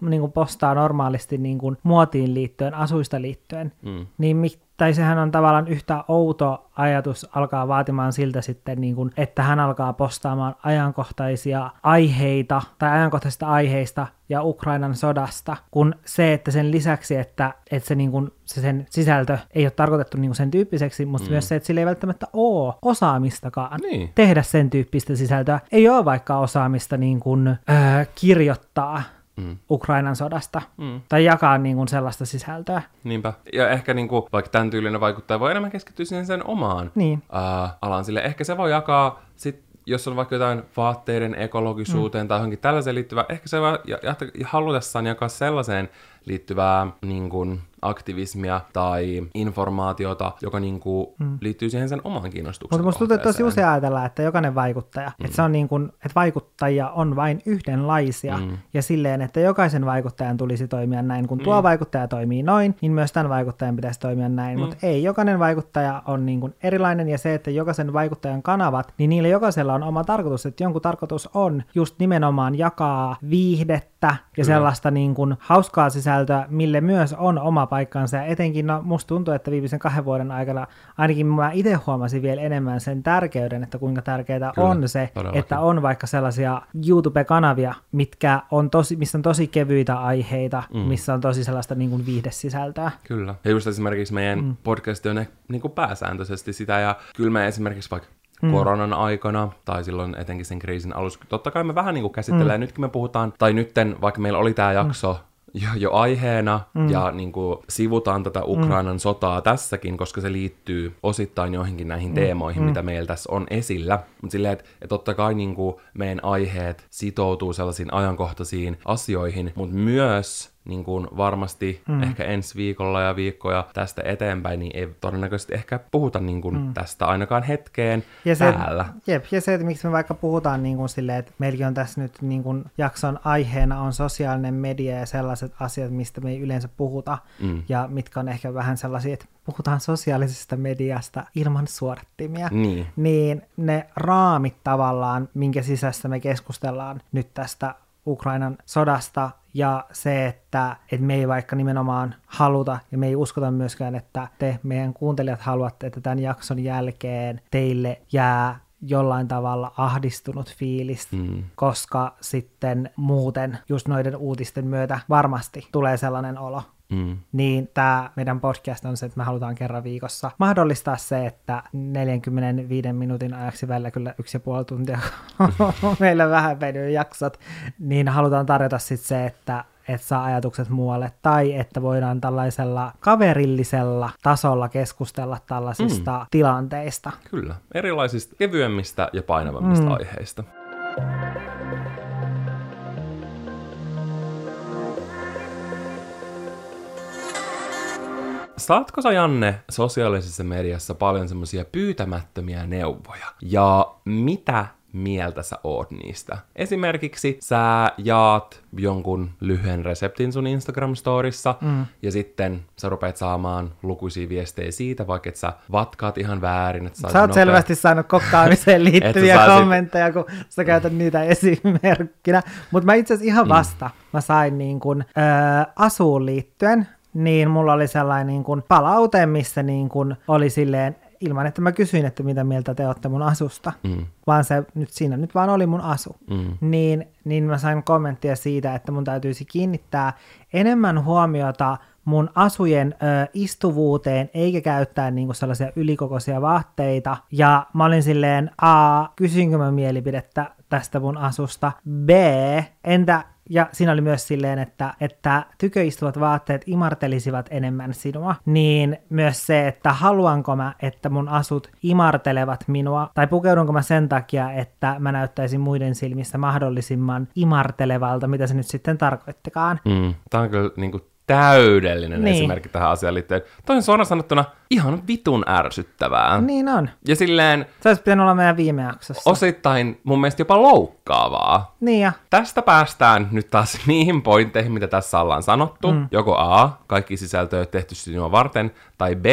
niin kuin postaa normaalisti niin kuin muotiin liittyen, asuista liittyen, mm. niin tai sehän on tavallaan yhtä outo ajatus alkaa vaatimaan siltä sitten, niin kuin, että hän alkaa postaamaan ajankohtaisia aiheita tai ajankohtaisista aiheista ja Ukrainan sodasta, kun se, että sen lisäksi, että, että se, niin kuin, se sen sisältö ei ole tarkoitettu niin kuin sen tyyppiseksi, mutta mm. myös se, että sillä ei välttämättä ole osaamistakaan niin. tehdä sen tyyppistä sisältöä. Ei ole vaikka osaamista niin kuin, äh, kirjoittaa mm. Ukrainan sodasta mm. tai jakaa niin kuin sellaista sisältöä. Niinpä. Ja ehkä niin kuin, vaikka tämän tyylinen vaikuttaja voi enemmän keskittyä siihen sen omaan niin. uh, alaan sille. Ehkä se voi jakaa sit jos on vaikka jotain vaatteiden ekologisuuteen mm. tai johonkin tällaiseen liittyvää, ehkä se voi ja, ja, halutessaan jakaa sellaiseen liittyvää niin kuin, aktivismia tai informaatiota, joka niin kuin, mm. liittyy siihen sen omaan kiinnostukseen. Mutta musta tuntuu, että tosi usein ajatellaan, että jokainen vaikuttaja, mm. että, se on niin kuin, että vaikuttajia on vain yhdenlaisia mm. ja silleen, että jokaisen vaikuttajan tulisi toimia näin. Kun mm. tuo vaikuttaja toimii noin, niin myös tämän vaikuttajan pitäisi toimia näin, mm. mutta ei, jokainen vaikuttaja on niin kuin erilainen ja se, että jokaisen vaikuttajan kanavat, niin niillä jokaisella on oma tarkoitus, että jonkun tarkoitus on just nimenomaan jakaa viihdettä ja Kyllä. sellaista niin kuin hauskaa sisältöä, mille myös on oma paikkansa. Ja etenkin, no musta tuntuu, että viimeisen kahden vuoden aikana ainakin mä itse huomasin vielä enemmän sen tärkeyden, että kuinka tärkeää Kyllä, on se, todellakin. että on vaikka sellaisia YouTube-kanavia, mitkä on tosi, missä on tosi kevyitä aiheita, mm. missä on tosi sellaista niin kuin viihdesisältöä. Kyllä. Ja just esimerkiksi meidän mm. podcast on niin kuin pääsääntöisesti sitä, ja kyllä me esimerkiksi vaikka mm. koronan aikana, tai silloin etenkin sen kriisin alussa. Totta kai me vähän niin kuin käsitellään, mm. nytkin me puhutaan, tai nytten, vaikka meillä oli tämä jakso, mm jo, jo aiheena mm. ja niin kuin, sivutaan tätä Ukrainan mm. sotaa tässäkin, koska se liittyy osittain joihinkin näihin mm. teemoihin, mm. mitä meillä tässä on esillä. Mutta silleen, että et totta kai niin kuin, meidän aiheet sitoutuu sellaisiin ajankohtaisiin asioihin, mutta myös niin kuin varmasti mm. ehkä ensi viikolla ja viikkoja tästä eteenpäin, niin ei todennäköisesti ehkä puhuta niin kuin mm. tästä ainakaan hetkeen ja se, täällä. Jep, ja se, että miksi me vaikka puhutaan niin kuin silleen, että meilläkin on tässä nyt niin kuin jakson aiheena on sosiaalinen media ja sellaiset asiat, mistä me ei yleensä puhuta, mm. ja mitkä on ehkä vähän sellaisia, että puhutaan sosiaalisesta mediasta ilman suorattimia, niin. niin ne raamit tavallaan, minkä sisässä me keskustellaan nyt tästä Ukrainan sodasta ja se, että, että me ei vaikka nimenomaan haluta ja me ei uskota myöskään, että te meidän kuuntelijat haluatte, että tämän jakson jälkeen teille jää jollain tavalla ahdistunut fiilis, mm. koska sitten muuten just noiden uutisten myötä varmasti tulee sellainen olo, Mm. Niin tämä meidän podcast on se, että me halutaan kerran viikossa mahdollistaa se, että 45 minuutin ajaksi välillä kyllä yksi ja puoli tuntia meillä vähän venyy jaksot, niin halutaan tarjota sitten se, että että saa ajatukset muualle, tai että voidaan tällaisella kaverillisella tasolla keskustella tällaisista mm. tilanteista. Kyllä, erilaisista kevyemmistä ja painavammista mm. aiheista. Saatko sä, Janne, sosiaalisessa mediassa paljon semmoisia pyytämättömiä neuvoja? Ja mitä mieltä sä oot niistä. Esimerkiksi sä jaat jonkun lyhyen reseptin sun Instagram-storissa, mm. ja sitten sä rupeat saamaan lukuisia viestejä siitä, vaikka et sä vatkaat ihan väärin. Että sä oot nopea... selvästi saanut kokkaamiseen liittyviä kommentteja, kun sä käytät niitä esimerkkinä. Mutta mä itse asiassa ihan mm. vasta, mm. mä sain niin kun, äh, asuun liittyen, niin mulla oli sellainen niin kuin palaute, missä niin kuin oli silleen, ilman että mä kysyin, että mitä mieltä te olette mun asusta, mm. vaan se nyt siinä nyt vaan oli mun asu, mm. niin, niin mä sain kommenttia siitä, että mun täytyisi kiinnittää enemmän huomiota mun asujen ö, istuvuuteen, eikä käyttää niinku sellaisia ylikokoisia vaatteita. Ja mä olin silleen, a, kysynkö mä mielipidettä tästä mun asusta. B, entä ja siinä oli myös silleen, että, että tyköistuvat vaatteet imartelisivat enemmän sinua, niin myös se, että haluanko mä, että mun asut imartelevat minua, tai pukeudunko mä sen takia, että mä näyttäisin muiden silmissä mahdollisimman imartelevalta, mitä se nyt sitten tarkoittikaan. Mm. Tämä on kyllä niin kuin täydellinen Niin. esimerkki tähän asiaan liittyen. Toi on suoraan sanottuna ihan vitun ärsyttävää. Niin on. Ja silleen Se olisi pitänyt olla meidän viime jaksossa. osittain mun mielestä jopa loukkaavaa. niin ja, Tästä päästään nyt taas niihin pointteihin, mitä tässä ollaan sanottu. Mm. Joko A, kaikki sisältö on tehty sinua varten, tai B,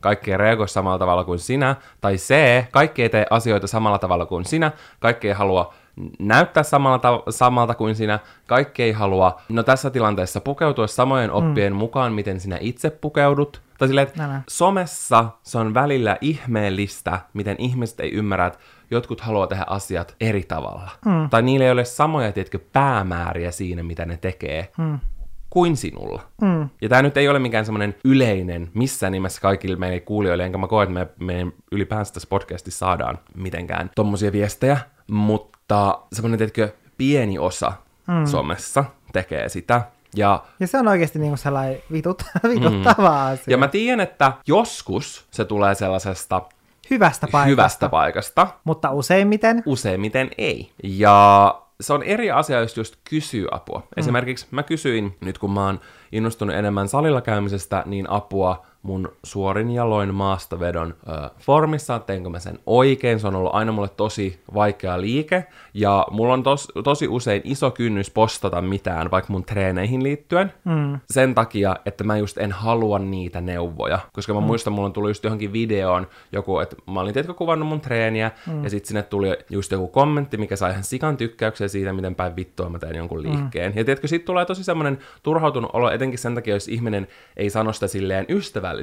kaikki ei reagoi samalla tavalla kuin sinä, tai C, kaikki ei tee asioita samalla tavalla kuin sinä, kaikki ei halua näyttää samalla ta- samalta kuin sinä, kaikki ei halua, no tässä tilanteessa pukeutua samojen oppien mm. mukaan, miten sinä itse pukeudut. Tai silleen, että Älä. somessa se on välillä ihmeellistä, miten ihmiset ei ymmärrä, että jotkut haluaa tehdä asiat eri tavalla. Mm. Tai niillä ei ole samoja, tiedätkö, päämääriä siinä, mitä ne tekee. Mm kuin sinulla. Mm. Ja tämä nyt ei ole mikään semmoinen yleinen missään nimessä kaikille meille kuulijoille, enkä mä koe, että me, me ylipäänsä tässä podcastissa saadaan mitenkään tommosia viestejä, mutta semmoinen, tiedätkö, pieni osa mm. somessa tekee sitä. Ja ja se on oikeasti niinku sellainen vitut, vituttava asia. ja mä tiedän, että joskus se tulee sellaisesta hyvästä paikasta. hyvästä paikasta, Mutta useimmiten, useimmiten ei. Ja se on eri asia, jos just kysyy apua. Mm. Esimerkiksi mä kysyin, nyt kun mä oon innostunut enemmän salilla käymisestä, niin apua mun suorin jaloin maastavedon ö, formissa, teinkö mä sen oikein, se on ollut aina mulle tosi vaikea liike, ja mulla on tos, tosi usein iso kynnys postata mitään, vaikka mun treeneihin liittyen, mm. sen takia, että mä just en halua niitä neuvoja, koska mä mm. muistan, mulla on tullut just johonkin videoon joku, että mä olin tiedätkö kuvannut mun treeniä, mm. ja sitten sinne tuli just joku kommentti, mikä sai ihan sikan tykkäyksiä siitä, miten päin vittua mä teen jonkun liikkeen. Mm. Ja tiedätkö, sit tulee tosi semmoinen turhautunut olo, etenkin sen takia, jos ihminen ei sano sitä silleen ystävällisesti,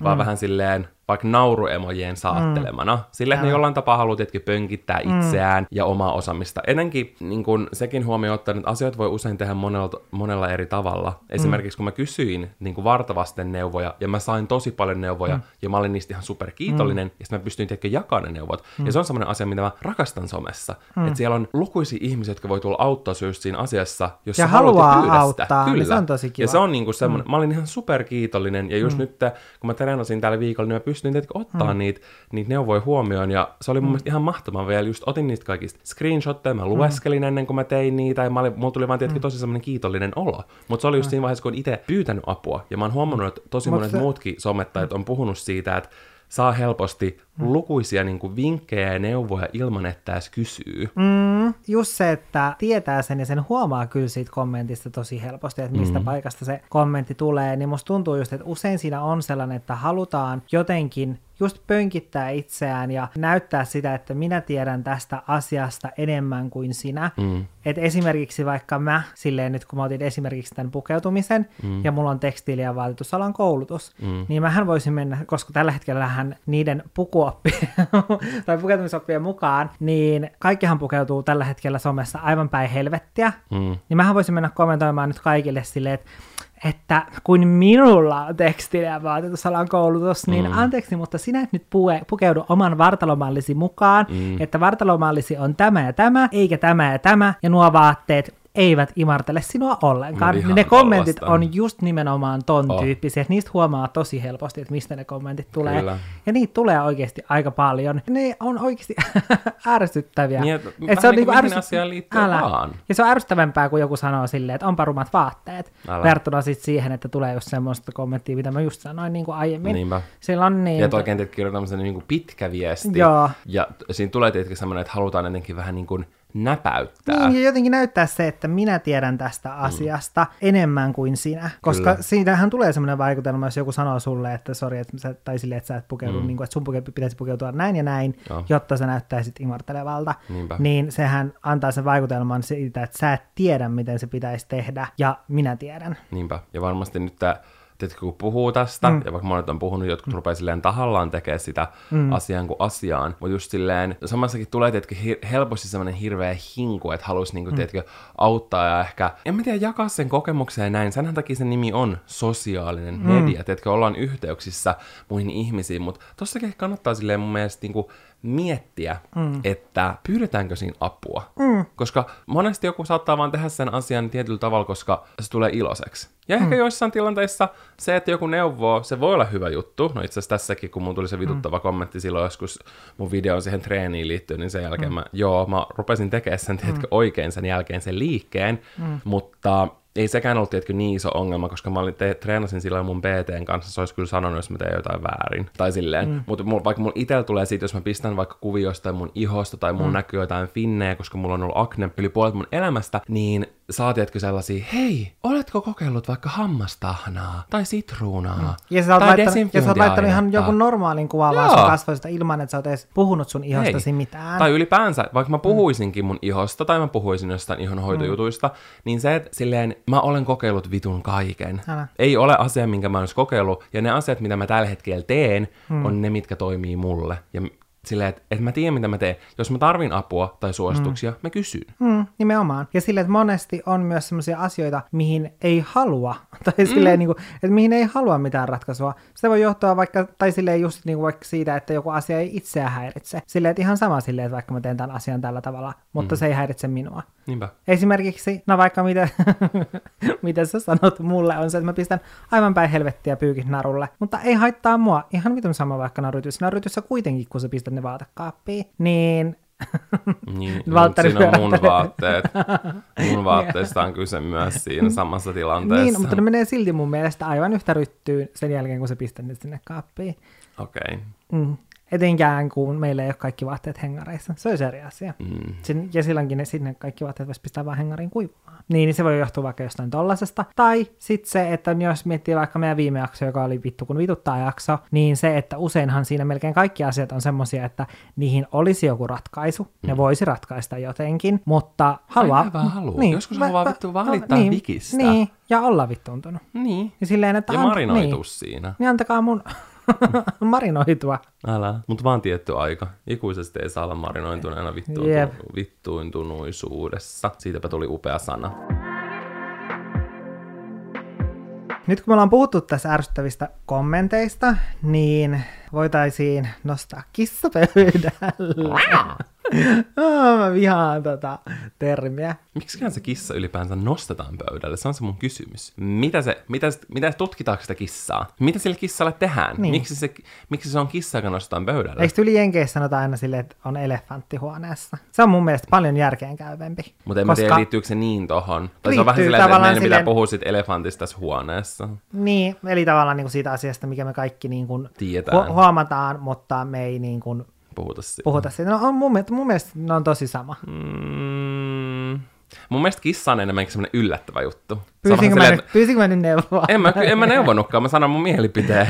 mm. vaan vähän silleen vaikka nauruemojien saattelemana. Mm. Silleen, että ne jollain tapaa haluaa tietenkin pönkittää itseään ja omaa osaamista. Ennenkin niin kun sekin huomioon ottaen, että asioita voi usein tehdä monella, monella eri tavalla. Esimerkiksi kun mä kysyin niin kuin vartavasten neuvoja, ja mä sain tosi paljon neuvoja, mm. ja mä olin niistä ihan superkiitollinen, mm. ja sitten mä pystyin tietenkin jakamaan ne neuvot. Mm. Ja se on semmoinen asia, mitä mä rakastan somessa. Mm. Että siellä on lukuisia ihmisiä, jotka voi tulla auttaa just siinä asiassa, jos Ja haluaa auttaa, sitä. niin Kyllä. se on tosi kiva. Ja se on niinku semmoinen, mm. mä olin ihan superkiitollinen, ja just mm. nyt, kun mä treenasin tällä viikolla, niin mä pystyin tietenkin ottaa mm. niitä, niitä neuvoja huomioon, ja se oli mun mm. mielestä ihan mahtavaa vielä, just otin niistä kaikista screenshotteja, mä lueskelin mm. ennen kuin mä tein niitä, ja mä olin, mulla tuli vaan tietenkin tosi semmoinen kiitollinen olo. Mutta se oli just siinä vaiheessa, kun itse pyytänyt apua, ja mä oon huomannut, että tosi Mut monet se- muutkin somettajat on puhunut siitä, että saa helposti lukuisia niin kuin, vinkkejä ja neuvoja ilman, että edes kysyy. Mm, just se, että tietää sen ja sen huomaa kyllä siitä kommentista tosi helposti, että mistä mm. paikasta se kommentti tulee, niin musta tuntuu just, että usein siinä on sellainen, että halutaan jotenkin just pönkittää itseään ja näyttää sitä, että minä tiedän tästä asiasta enemmän kuin sinä. Mm. Et esimerkiksi vaikka mä, silleen nyt kun mä otin esimerkiksi tämän pukeutumisen, mm. ja mulla on tekstiili- ja vaatetusalan koulutus, mm. niin mähän voisin mennä, koska tällä hetkellähän niiden pukuoppi tai pukeutumisoppien mukaan, niin kaikkihan pukeutuu tällä hetkellä somessa aivan päin helvettiä, mm. niin mähän voisin mennä kommentoimaan nyt kaikille silleen, että että kun minulla on ja vaatetusalan koulutus, niin mm. anteeksi, mutta sinä et nyt pue, pukeudu oman vartalomallisi mukaan, mm. että vartalomallisi on tämä ja tämä, eikä tämä ja tämä, ja nuo vaatteet eivät imartele sinua ollenkaan. No ne kommentit tollasta. on just nimenomaan ton Oh. tyyppisiä, että niistä huomaa tosi helposti, että mistä ne kommentit tulee. Kyllä. Ja niitä tulee oikeasti aika paljon. Ne on oikeasti ärsyttäviä. Niin, että Et vähän niin kuin mihin ärsyt- asiaan liittyy vaan. Ja se on ärsyttävämpää, kun joku sanoo silleen, että onpa rumat vaatteet. Älä. Verrattuna sitten siihen, että tulee just semmoista kommenttia, mitä mä just sanoin niin kuin aiemmin. Niinpä. Sillä on niin... Ja että oikein teet kirjoittaa niin kuin pitkä viesti. Joo. Ja siinä tulee tietenkin semmoinen, että halutaan jotenkin vähän niin kuin näpäyttää. Niin, ja jotenkin näyttää se, että minä tiedän tästä asiasta mm. enemmän kuin sinä. Koska Kyllä. siinähän tulee semmoinen vaikutelma, jos joku sanoo sulle, että sori, että sä, tai sille, että sä et pukeudu, mm. niin kuin, että sun puke- pitäisi pukeutua näin ja näin, Joo. jotta sä näyttäisit imartelevalta. Niinpä. Niin sehän antaa sen vaikutelman siitä, että sä et tiedä, miten se pitäisi tehdä, ja minä tiedän. Niinpä. Ja varmasti nyt tämä tiedätkö, kun puhuu tästä, mm. ja vaikka monet on puhunut, jotkut mm. rupeaa silleen tahallaan tekemään sitä mm. asian kuin asiaan, mutta just silleen, samassakin tulee, tiedätkö, hir- helposti semmoinen hirveä hinku, että haluaisi, niin kuin, mm. tiedätkö, auttaa ja ehkä, en mä tiedä, jakaa sen kokemukseen näin, senhän takia sen nimi on sosiaalinen mm. media, tiedätkö, ollaan yhteyksissä muihin ihmisiin, mutta tossakin kannattaa silleen mun mielestä niin kuin, miettiä, mm. että pyydetäänkö siinä apua. Mm. Koska monesti joku saattaa vaan tehdä sen asian tietyllä tavalla, koska se tulee iloiseksi. Ja ehkä mm. joissain tilanteissa se, että joku neuvoo, se voi olla hyvä juttu. No itse asiassa tässäkin, kun mun tuli se vituttava mm. kommentti silloin joskus mun videon siihen treeniin liittyen, niin sen jälkeen mm. mä, joo, mä rupesin tekemään sen, tiedätkö, mm. oikein sen jälkeen sen liikkeen, mm. mutta ei sekään ollut tietenkin niin iso ongelma, koska mä olin te- treenasin silloin mun PTn kanssa, se olisi kyllä sanonut, jos mä teen jotain väärin. Tai silleen, mm. mutta mul, vaikka mun itsellä tulee siitä, jos mä pistän vaikka kuviosta tai mun ihosta tai mun mm. näkyy jotain finnejä, koska mulla on ollut akne yli puolet mun elämästä, niin saa tietkö sellaisia, hei, oletko kokeillut vaikka hammastahnaa tai sitruunaa mm. ja sä tai laittanut, ja sä oot laittanut ihan joku normaalin kuva vaan sun kasvoista ilman, että sä oot edes puhunut sun ihostasi hei. mitään. Tai ylipäänsä, vaikka mä mm. puhuisinkin mun ihosta tai mä puhuisin jostain ihonhoitojutuista, mm. niin se, että silleen mä olen kokeillut vitun kaiken. Älä. Ei ole asia, minkä mä olisin kokeillut, ja ne asiat, mitä mä tällä hetkellä teen, mm. on ne, mitkä toimii mulle. Ja Silleen, että, että mä tiedän, mitä mä teen. Jos mä tarvin apua tai suosituksia, mm. mä kysyn. Mm, nimenomaan. Ja silleen, että monesti on myös sellaisia asioita, mihin ei halua. Tai mm. silleen, niin kuin, että mihin ei halua mitään ratkaisua. Se voi johtua vaikka, tai silleen just niin kuin vaikka siitä, että joku asia ei itseä häiritse. Silleen, että ihan sama silleen, että vaikka mä teen tämän asian tällä tavalla, mutta mm. se ei häiritse minua. Niinpä. Esimerkiksi, no vaikka mitä, mitä sä sanot mulle, on se, että mä pistän aivan päin helvettiä pyykit narulle. Mutta ei haittaa mua. Ihan mitä sama vaikka narutus. Narutussa kuitenkin, kun sä pistät ne vaatekaappiin, niin niin, Valtteri siinä on mun vaatteet. Mun vaatteista on kyse myös siinä samassa tilanteessa. Niin, mutta ne menee silti mun mielestä aivan yhtä ryttyyn sen jälkeen, kun se pistät ne sinne kaappiin. Okei. Okay. Mm. Etenkään kun meillä ei ole kaikki vaatteet hengareissa. Se olisi eri asia. Mm. Sin, ja silloinkin ne, sinne kaikki vaatteet voisi pistää vaan hengariin kuivumaan. Niin, niin se voi johtua vaikka jostain tollasesta. Tai sitten se, että jos miettii vaikka meidän viime jakso, joka oli vittu kun vituttaa jakso, niin se, että useinhan siinä melkein kaikki asiat on semmoisia, että niihin olisi joku ratkaisu. Mm. Ne voisi ratkaista jotenkin, mutta haluaa... Aina halua. Niin, Joskus mä, haluaa vittu valittaa niin, vikistä. Niin, ja olla vittuuntunut. Niin. Ja, silleen, että ja marinoitu niin, siinä. Niin antakaa mun marinoitua. Älä, mutta vaan tietty aika. Ikuisesti ei saa olla marinointuneena vittuuntu- yep. vittuintunuisuudessa. Siitäpä tuli upea sana. Nyt kun me ollaan puhuttu tässä ärsyttävistä kommenteista, niin voitaisiin nostaa kissa pöydälle. oh, mä vihaan tota termiä. Miksi se kissa ylipäänsä nostetaan pöydälle? Se on se mun kysymys. Mitä se, mitä, mitä tutkitaanko sitä kissaa? Mitä sille kissalle tehdään? Niin. Miksi, se, miksi se on kissa, joka nostetaan pöydälle? Eikö yli Jenkeissä sanota aina silleen, että on elefanttihuoneessa? Se on mun mielestä paljon järkeenkäyvempi. Mutta en koska... tiedä, liittyykö se niin tohon. Tai se on vähän silleen, että meidän silleen... pitää puhua siitä elefantista tässä huoneessa. Niin, eli tavallaan niin kuin siitä asiasta, mikä me kaikki niin kuin hu- huomataan, mutta me ei niin kuin puhuta siitä. Puhuta siitä. No, on mun, mielestä, mun mielestä ne on tosi sama. Mm, mun mielestä kissa on enemmänkin semmoinen yllättävä juttu. Pyysinkö mä, silleen, nyt, mä nyt neuvoa? En mä, en mä neuvonutkaan, mä sanon mun mielipiteen.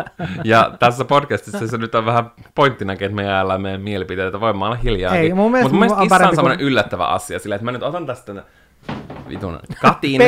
ja tässä podcastissa se nyt on vähän pointtinakin, että me jäällä meidän mielipiteitä, voin mä olla hiljaa. Ei, mun mielestä, Mutta mun mielestä kissa on semmoinen kun... yllättävä asia, silleen, että mä nyt otan tästä vitun katin.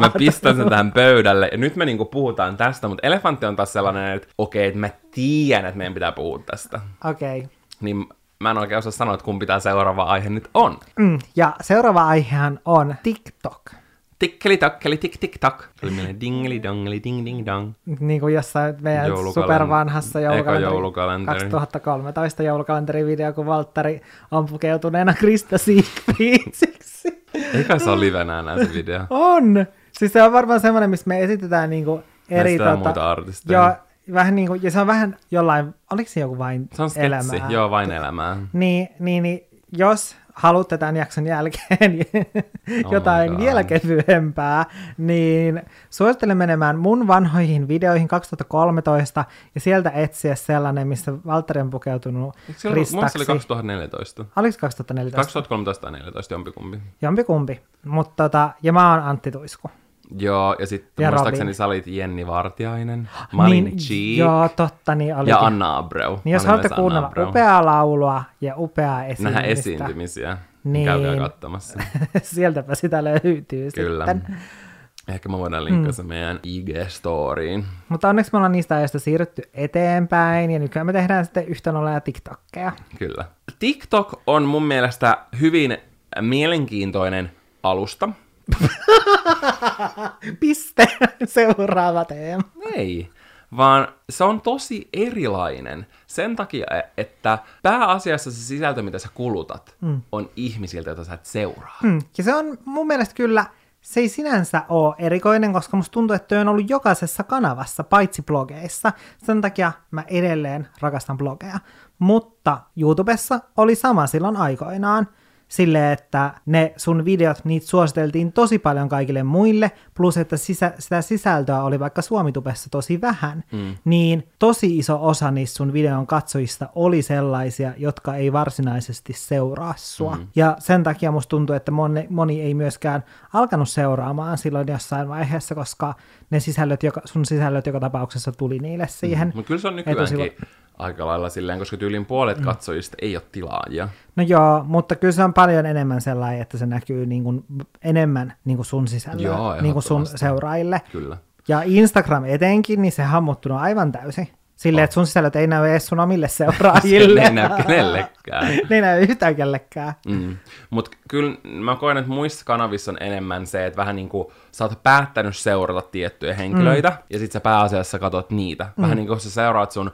Mä pistän sen tähän pöydälle. Ja nyt me niinku puhutaan tästä, mutta elefantti on taas sellainen, että okei, okay, että mä tiedän, että meidän pitää puhua tästä. Okei. Okay. Niin mä en oikein osaa sanoa, että kumpi tämä seuraava aihe nyt on. Mm, ja seuraava aihehan on TikTok. Tikkeli takkeli tik tik tak. Oli meille dingeli dongeli ding ding dong. Niin kuin jossain meidän supervanhassa joulukalenteri. 2013 joulukalenterivideo, kun Valtteri on pukeutuneena Krista Siegfriediksi. Eikä se ole livenä enää se video. On! Siis se on varmaan semmoinen, missä me esitetään niinku eri... tota, muita artisteja. Joo, vähän niin kuin, ja se on vähän jollain, oliko se joku vain se on sketsi, elämää? joo, vain elämää. Niin, niin, niin jos haluatte tämän jakson jälkeen oh jotain vielä kevyempää, niin suosittelen menemään mun vanhoihin videoihin 2013 ja sieltä etsiä sellainen, missä Valtteri on pukeutunut ristaksi. Mun oli 2014. Oliko 2014? 2013 tai 2014, jompikumpi. Jompikumpi. Mutta tota, ja mä oon Antti Tuisku. Joo, ja sitten ja muistaakseni Robin. sä olit Jenni Vartiainen, Malin niin, Cheek, joo, totta, niin oli. ja Anna Abreu. Niin jos haluatte kuunnella upeaa laulua ja upeaa esiintymistä. Nähdä esiintymisiä, niin käykää katsomassa. sieltäpä sitä löytyy Kyllä. sitten. Ehkä me voidaan linkkaa se meidän IG-storiin. Mutta onneksi me ollaan niistä ajasta siirrytty eteenpäin, ja nykyään me tehdään sitten yhtä nolla TikTokkeja. Kyllä. TikTok on mun mielestä hyvin mielenkiintoinen alusta. Piste. Seuraava teema. Ei, vaan se on tosi erilainen sen takia, että pääasiassa se sisältö, mitä sä kulutat, mm. on ihmisiltä, joita sä et seuraa. Mm. Ja se on mun mielestä kyllä, se ei sinänsä ole erikoinen, koska musta tuntuu, että on ollut jokaisessa kanavassa, paitsi blogeissa. Sen takia mä edelleen rakastan blogeja. Mutta YouTubessa oli sama silloin aikoinaan sille, että ne sun videot, niitä suositeltiin tosi paljon kaikille muille, plus että sisä, sitä sisältöä oli vaikka Suomitubessa tosi vähän, mm. niin tosi iso osa niistä sun videon katsojista oli sellaisia, jotka ei varsinaisesti seuraa sua. Mm. Ja sen takia musta tuntuu, että moni, moni ei myöskään alkanut seuraamaan silloin jossain vaiheessa, koska ne sisällöt, joka, sun sisällöt joka tapauksessa tuli niille siihen. Mm. Mutta kyllä se on nykyäänkin aika lailla silleen, koska tyylin puolet mm. katsojista ei ole tilaajia. No joo, mutta kyllä se on paljon enemmän sellainen, että se näkyy niin kuin enemmän niin kuin sun sisällä, joo, niin kuin sun seuraajille. Kyllä. Ja Instagram etenkin, niin se hammuttunut aivan täysin. Silleen, oh. että sun sisällöt ei näy edes sun omille seuraajille. ne ei näy kenellekään. ne ei näy yhtään kellekään. Mm. Mutta kyllä mä koen, että muissa kanavissa on enemmän se, että vähän niin kuin sä oot päättänyt seurata tiettyjä henkilöitä, mm. ja sit sä pääasiassa katsot niitä. Mm. Vähän niin kuin sä seuraat sun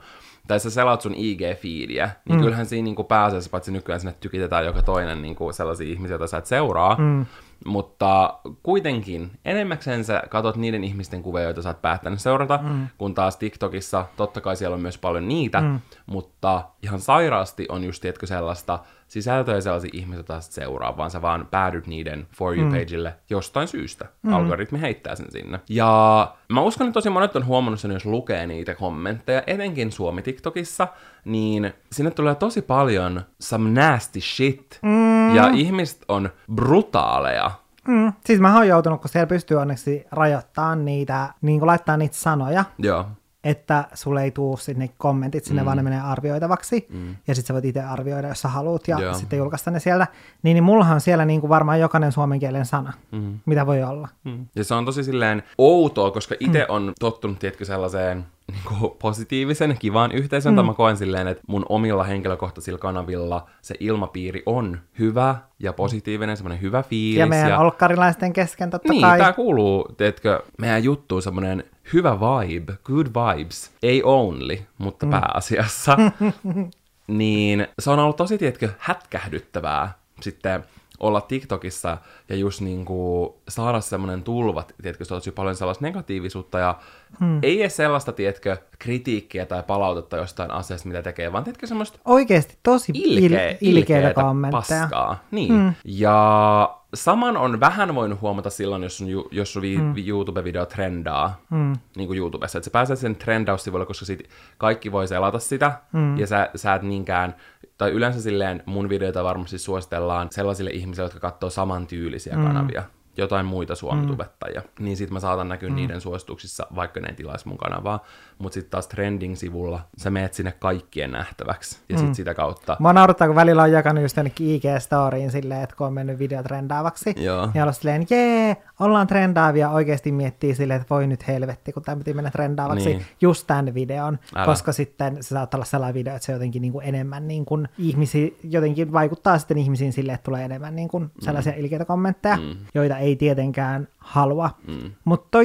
tai sä selaat sun IG-fiidiä, niin mm. kyllähän siinä niin pääasiassa, paitsi nykyään sinne tykitetään joka toinen niin kuin sellaisia ihmisiä, joita sä et seuraa, mm. mutta kuitenkin enemmäkseen sä katot niiden ihmisten kuvia, joita sä oot päättänyt seurata, mm. kun taas TikTokissa, totta kai siellä on myös paljon niitä, mm. mutta ihan sairaasti on just, tiedätkö, sellaista sisältöjä sellaisia ihmisiä, joita seuraa, vaan sä vaan päädyt niiden For You-pageille mm. jostain syystä. Mm. Algoritmi heittää sen sinne. Ja mä uskon, että tosi monet on huomannut sen, jos lukee niitä kommentteja, etenkin Suomi-TikTokissa, niin sinne tulee tosi paljon some nasty shit. Mm. Ja ihmiset on brutaaleja. Mm. Siis mä oon joutunut, kun siellä pystyy onneksi rajoittamaan niitä, niin kuin laittaa niitä sanoja. Joo että sulle ei tuu sinne kommentit, sinne mm. vaan ne menee arvioitavaksi, mm. ja sitten sä voit itse arvioida, jos sä haluat, ja Joo. sitten julkaista ne sieltä. Niin, niin mullahan on siellä niin kuin varmaan jokainen suomen kielen sana, mm. mitä voi olla. Mm. Ja se on tosi silleen outoa, koska itse mm. on tottunut, tietkö sellaiseen niin kuin positiivisen, kivaan yhteisön, mm. mä koen silleen, että mun omilla henkilökohtaisilla kanavilla se ilmapiiri on hyvä ja positiivinen, semmoinen hyvä fiilis. Ja meidän ja... olkkarilaisten kesken totta niin, kai. tää kuuluu, teetkö, meidän juttuun semmoinen hyvä vibe, good vibes, ei only, mutta mm. pääasiassa. niin se on ollut tosi, tiedätkö, hätkähdyttävää sitten olla TikTokissa ja just niin kuin saada semmoinen tulva, tiedätkö, se on paljon sellaista negatiivisuutta ja hmm. ei edes sellaista, tiedätkö, kritiikkiä tai palautetta jostain asiasta, mitä tekee, vaan tiedätkö semmoista Oikeasti tosi ilkeä, il- ilkeitä kommentteja. paskaa. Niin. Hmm. Ja saman on vähän voinut huomata silloin, jos sun, jos sun vi- mm. YouTube-video trendaa, mm. niin kuin YouTubessa, että se pääsee sen trendaussivuille, koska sit kaikki voi selata sitä, mm. ja sä, sä et niinkään, tai yleensä silleen mun videoita varmasti suositellaan sellaisille ihmisille, jotka katsoo samantyylisiä mm. kanavia jotain muita suomitubettajia, mm. niin sitten mä saatan näkyä mm. niiden suosituksissa, vaikka ne ei tilaisi mun kanavaa. Mutta sitten taas trending-sivulla sä meet sinne kaikkien nähtäväksi, ja sitten mm. sitä kautta... Mä naurattaa, kun välillä on jakanut just jonnekin IG-storiin silleen, että kun on mennyt video trendaavaksi, Joo. niin on silleen, jee, ollaan trendaavia, oikeasti miettii silleen, että voi nyt helvetti, kun tämä piti mennä trendaavaksi niin. just tämän videon, Älä. koska sitten se saattaa olla sellainen video, että se jotenkin niin kuin enemmän niin kuin ihmisi, jotenkin vaikuttaa sitten ihmisiin silleen, että tulee enemmän niin kuin sellaisia mm. ilkeitä kommentteja, mm. joita ei tietenkään halua. Mm. Mutta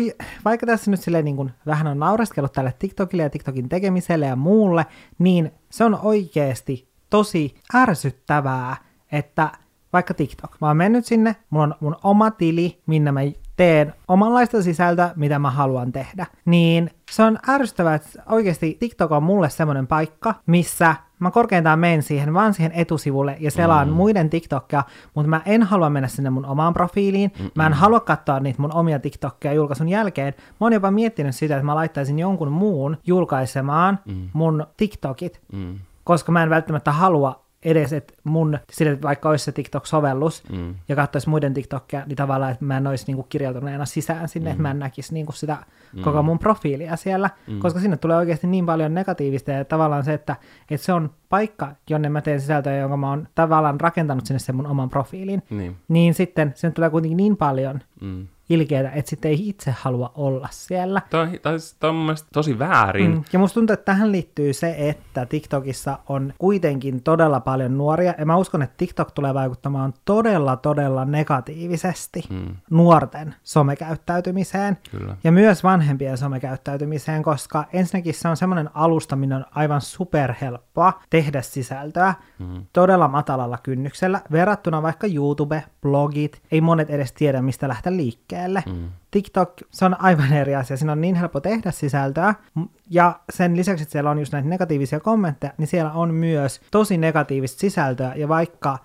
vaikka tässä nyt silleen niin kuin vähän on naureskellut tälle TikTokille ja TikTokin tekemiselle ja muulle, niin se on oikeasti tosi ärsyttävää, että vaikka TikTok. Mä oon mennyt sinne, mulla on mun oma tili, minne mä teen omanlaista sisältöä, mitä mä haluan tehdä. Niin se on ärsyttävää, että oikeasti TikTok on mulle semmoinen paikka, missä mä korkeintaan menen siihen vaan siihen etusivulle ja selaan mm. muiden TikTokia, mutta mä en halua mennä sinne mun omaan profiiliin. Mm-mm. Mä en halua katsoa niitä mun omia TikTokia julkaisun jälkeen. Mä oon jopa miettinyt sitä, että mä laittaisin jonkun muun julkaisemaan mm. mun TikTokit, mm. koska mä en välttämättä halua edes, että mun, sille, että vaikka olisi se TikTok-sovellus mm. ja katsoisi muiden TikTokia, niin tavallaan, että mä en olisi niinku kirjautuneena sisään sinne, mm. että mä en näkisi niinku sitä mm. koko mun profiilia siellä, mm. koska sinne tulee oikeasti niin paljon negatiivista ja tavallaan se, että, että se on paikka, jonne mä teen sisältöä, jonka mä oon tavallaan rakentanut sinne sen mun oman profiilin, niin, niin sitten sinne tulee kuitenkin niin paljon mm ilkeitä, että sitten ei itse halua olla siellä. Toi, toi, toi on mun mielestä tosi väärin. Mm. Ja musta tuntuu, että tähän liittyy se, että TikTokissa on kuitenkin todella paljon nuoria, ja mä uskon, että TikTok tulee vaikuttamaan todella, todella negatiivisesti mm. nuorten somekäyttäytymiseen, Kyllä. ja myös vanhempien somekäyttäytymiseen, koska ensinnäkin se on semmoinen alusta, minne on aivan superhelppoa tehdä sisältöä mm. todella matalalla kynnyksellä, verrattuna vaikka YouTube, blogit, ei monet edes tiedä, mistä lähteä liikkeelle. Mm. TikTok, se on aivan eri asia. Siinä on niin helppo tehdä sisältöä. Ja sen lisäksi, että siellä on just näitä negatiivisia kommentteja, niin siellä on myös tosi negatiivista sisältöä. Ja vaikka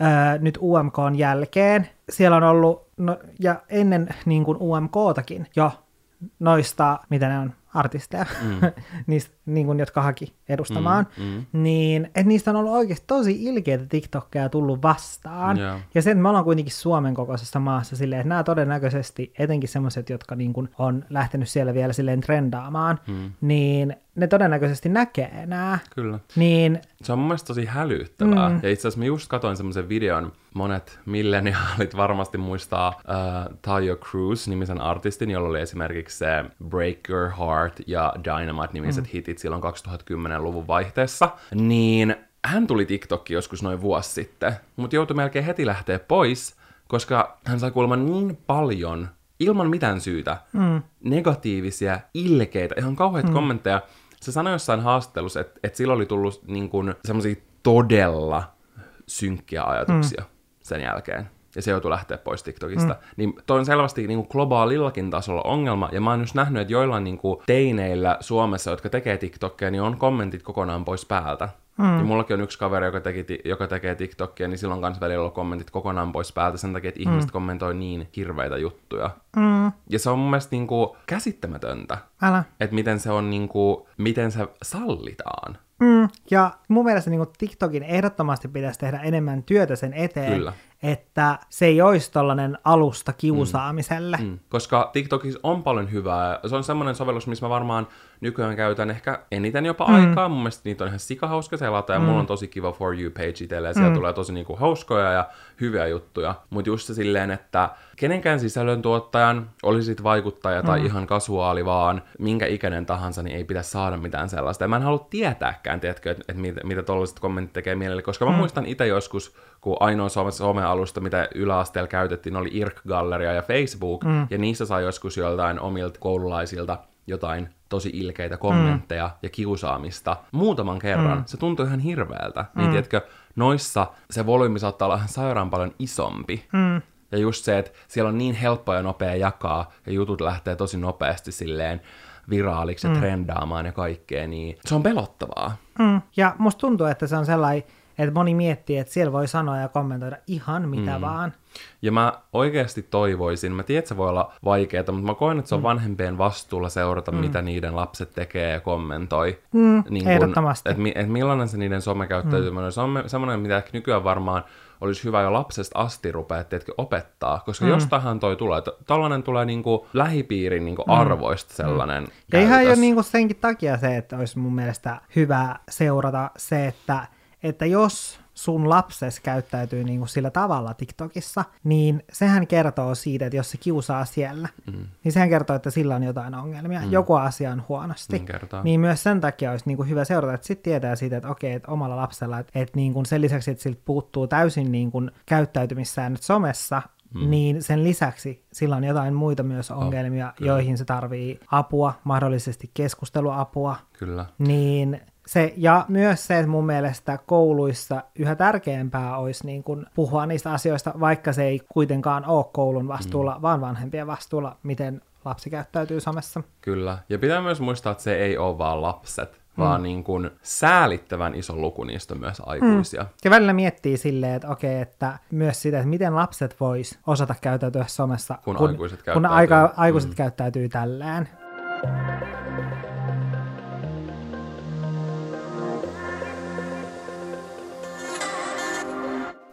ää, nyt UMK jälkeen, siellä on ollut, no, ja ennen niin kuin UMKtakin jo noista, mitä ne on, artisteja, mm. niistä, niin kuin, jotka haki edustamaan, mm, mm. niin että niistä on ollut oikeasti tosi ilkeitä TikTokkeja tullut vastaan. Yeah. Ja sen, me ollaan kuitenkin Suomen kokoisessa maassa silleen, että nämä todennäköisesti, etenkin semmoiset, jotka niin kuin, on lähtenyt siellä vielä silleen trendaamaan, mm. niin ne todennäköisesti näkee nämä. Kyllä. Niin, se on mun mielestä tosi hälyttävää. Mm. Ja itse asiassa mä just katsoin semmoisen videon, monet milleniaalit varmasti muistaa uh, Tayo Cruz-nimisen artistin, jolla oli esimerkiksi se Break Your Heart ja Dynamite-nimiset mm. hitit silloin 2010-luvun vaihteessa. Niin hän tuli TikTokki joskus noin vuosi sitten, mutta joutui melkein heti lähteä pois, koska hän sai kuulemma niin paljon ilman mitään syytä mm. negatiivisia, ilkeitä, ihan kauheita mm. kommentteja. Se sanoi jossain haastattelussa, että, että sillä oli tullut niin semmoisia todella synkkiä ajatuksia mm. Sen jälkeen ja se joutui lähteä pois TikTokista. Mm. Niin toi on selvästi niin kuin globaalillakin tasolla ongelma, ja mä oon just nähnyt, että joillain niin kuin teineillä Suomessa, jotka tekee TikTokia, niin on kommentit kokonaan pois päältä. Mm. Ja mullakin on yksi kaveri, joka, teki, joka tekee TikTokia, niin silloin kanssa välillä on kommentit kokonaan pois päältä sen takia, että mm. ihmiset kommentoi niin hirveitä juttuja. Mm. Ja se on mun mielestä niin kuin käsittämätöntä, Älä. että miten se on niin kuin, miten se sallitaan. Mm, ja mun mielestä niin TikTokin ehdottomasti pitäisi tehdä enemmän työtä sen eteen, Kyllä. että se ei olisi tällainen alusta kiusaamiselle. Mm. Mm. Koska TikTokissa on paljon hyvää. Se on semmoinen sovellus, missä mä varmaan nykyään käytän ehkä eniten jopa mm. aikaa. Mun mielestä niitä on ihan sikahauska selata, ja mm. mulla on tosi kiva For You-page itselle, ja siellä mm. tulee tosi niinku hauskoja ja hyviä juttuja. Mutta just se silleen, että kenenkään sisällöntuottajan, olisit vaikuttaja tai mm. ihan kasuaali vaan, minkä ikäinen tahansa, niin ei pitäisi saada mitään sellaista. Ja mä en halua tietääkään, tiedätkö, että et mitä, mitä tollaiset kommentit tekee mielelle, koska mä mm. muistan itse joskus, kun ainoa some-alusta, mitä yläasteella käytettiin, oli IRC-galleria ja Facebook, mm. ja niissä sai joskus joltain omilta koululaisilta jotain tosi ilkeitä kommentteja mm. ja kiusaamista muutaman kerran. Mm. Se tuntui ihan hirveältä. Niin mm. Niin tiedätkö, noissa se volyymi saattaa olla ihan sairaan paljon isompi. Mm. Ja just se, että siellä on niin helppo ja nopea jakaa, ja jutut lähtee tosi nopeasti silleen viraaliksi ja mm. trendaamaan ja kaikkea, niin se on pelottavaa. Mm. Ja musta tuntuu, että se on sellainen, että moni miettii, että siellä voi sanoa ja kommentoida ihan mitä mm. vaan. Ja mä oikeasti toivoisin, mä tiedän, että se voi olla vaikeaa, mutta mä koen, että se on mm. vanhempien vastuulla seurata, mm. mitä niiden lapset tekee ja kommentoi. Mm, niin kun, ehdottomasti. Että et millainen se niiden somekäyttäytyminen mm. Se on semmoinen, mitä nykyään varmaan olisi hyvä jo lapsesta asti rupea teetkö, opettaa, koska mm. jostahan toi tulee. Tällainen tulee niinku lähipiirin niinku mm. arvoista sellainen mm. Ja ihan jo niinku senkin takia se, että olisi mun mielestä hyvä seurata se, että, että jos sun lapses käyttäytyy niin kuin sillä tavalla TikTokissa, niin sehän kertoo siitä, että jos se kiusaa siellä, mm. niin sehän kertoo, että sillä on jotain ongelmia. Mm. Joku asia on huonosti. Niin, niin myös sen takia olisi niin kuin hyvä seurata, että sitten tietää siitä, että okei, että omalla lapsella, että, että niin kuin sen lisäksi, että siltä puuttuu täysin niin kuin käyttäytymissäännöt somessa, Mm. niin sen lisäksi sillä on jotain muita myös ongelmia, oh, joihin se tarvii apua, mahdollisesti keskusteluapua. Kyllä. Niin se, ja myös se, että mun mielestä kouluissa yhä tärkeämpää olisi niin kuin puhua niistä asioista, vaikka se ei kuitenkaan ole koulun vastuulla, mm. vaan vanhempien vastuulla, miten lapsi käyttäytyy somessa. Kyllä, ja pitää myös muistaa, että se ei ole vaan lapset, mm. vaan niin kuin säälittävän iso luku niistä myös aikuisia. Mm. Ja välillä miettii silleen, että okei, että myös sitä, että miten lapset vois osata käyttäytyä somessa, kun, kun aikuiset käyttäytyy, kun aika, aikuiset mm. käyttäytyy tälleen.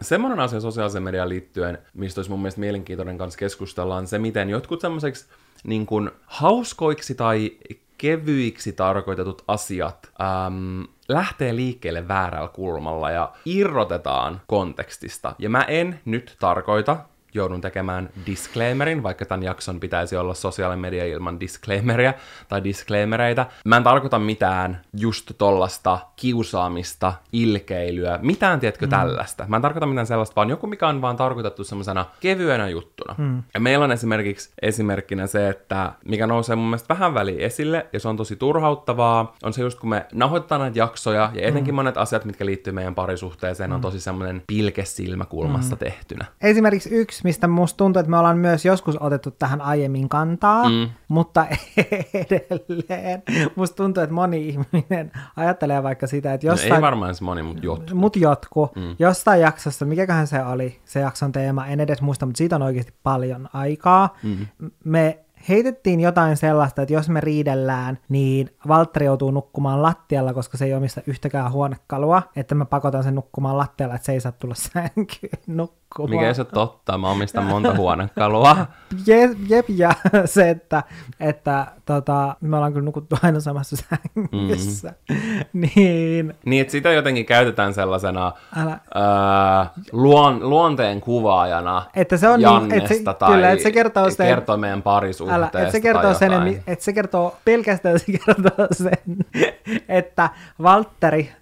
Semmoinen asia sosiaalisen mediaan liittyen, mistä olisi mun mielestä mielenkiintoinen kanssa keskustella, on se, miten jotkut semmoiseksi niin kuin, hauskoiksi tai kevyiksi tarkoitetut asiat äm, lähtee liikkeelle väärällä kulmalla ja irrotetaan kontekstista. Ja mä en nyt tarkoita joudun tekemään disclaimerin, vaikka tämän jakson pitäisi olla sosiaalinen media ilman disclaimeria tai disclaimereita. Mä en tarkoita mitään just tollasta kiusaamista, ilkeilyä, mitään, tiedätkö, mm. tällaista. Mä en tarkoita mitään sellaista, vaan joku, mikä on vaan tarkoitettu semmoisena kevyenä juttuna. Mm. Ja meillä on esimerkiksi esimerkkinä se, että mikä nousee mun mielestä vähän väliin esille, ja se on tosi turhauttavaa, on se just kun me nahoitetaan näitä jaksoja, ja etenkin mm. monet asiat, mitkä liittyy meidän parisuhteeseen, mm. on tosi semmoinen pilke silmäkulmasta mm. tehtynä. Esimerkiksi yksi, mistä musta tuntuu, että me ollaan myös joskus otettu tähän aiemmin kantaa, mm. mutta edelleen musta tuntuu, että moni ihminen ajattelee vaikka sitä, että jostain... No ei varmaan se moni, mutta jotkut. Mut jotkut. Mm. Jostain jaksossa, mikäköhän se oli, se jakson teema, en edes muista, mutta siitä on oikeasti paljon aikaa. Mm. Me heitettiin jotain sellaista, että jos me riidellään, niin Valtteri joutuu nukkumaan lattialla, koska se ei omista yhtäkään huonekalua, että mä pakotan sen nukkumaan lattialla, että se ei saa tulla sänkyyn nukkumaan. Mikä ei se totta, mä omistan monta huonekalua. jep, jep, ja se, että, että tota, me ollaan kyllä nukuttu aina samassa sängyssä. Mm. niin. Niin, että sitä jotenkin käytetään sellaisena Älä... öö, luon, luonteen kuvaajana että se on Jannesta niin, että se, tai kyllä, että se kertoo, sen, kertoo meidän parisuhteesta Älä, että se kertoo sen, että se kertoo pelkästään se kertoo sen, että Valtteri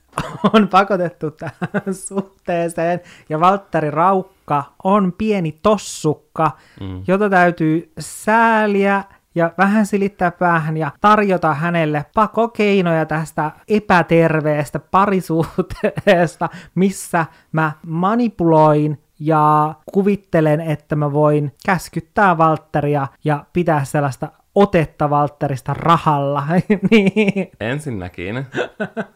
on pakotettu tähän suhteeseen, ja Valtteri Raukka on pieni tossukka, mm. jota täytyy sääliä ja vähän silittää päähän ja tarjota hänelle pakokeinoja tästä epäterveestä parisuhteesta, missä mä manipuloin ja kuvittelen, että mä voin käskyttää Valtteria ja pitää sellaista otetta Valtterista rahalla. niin. Ensinnäkin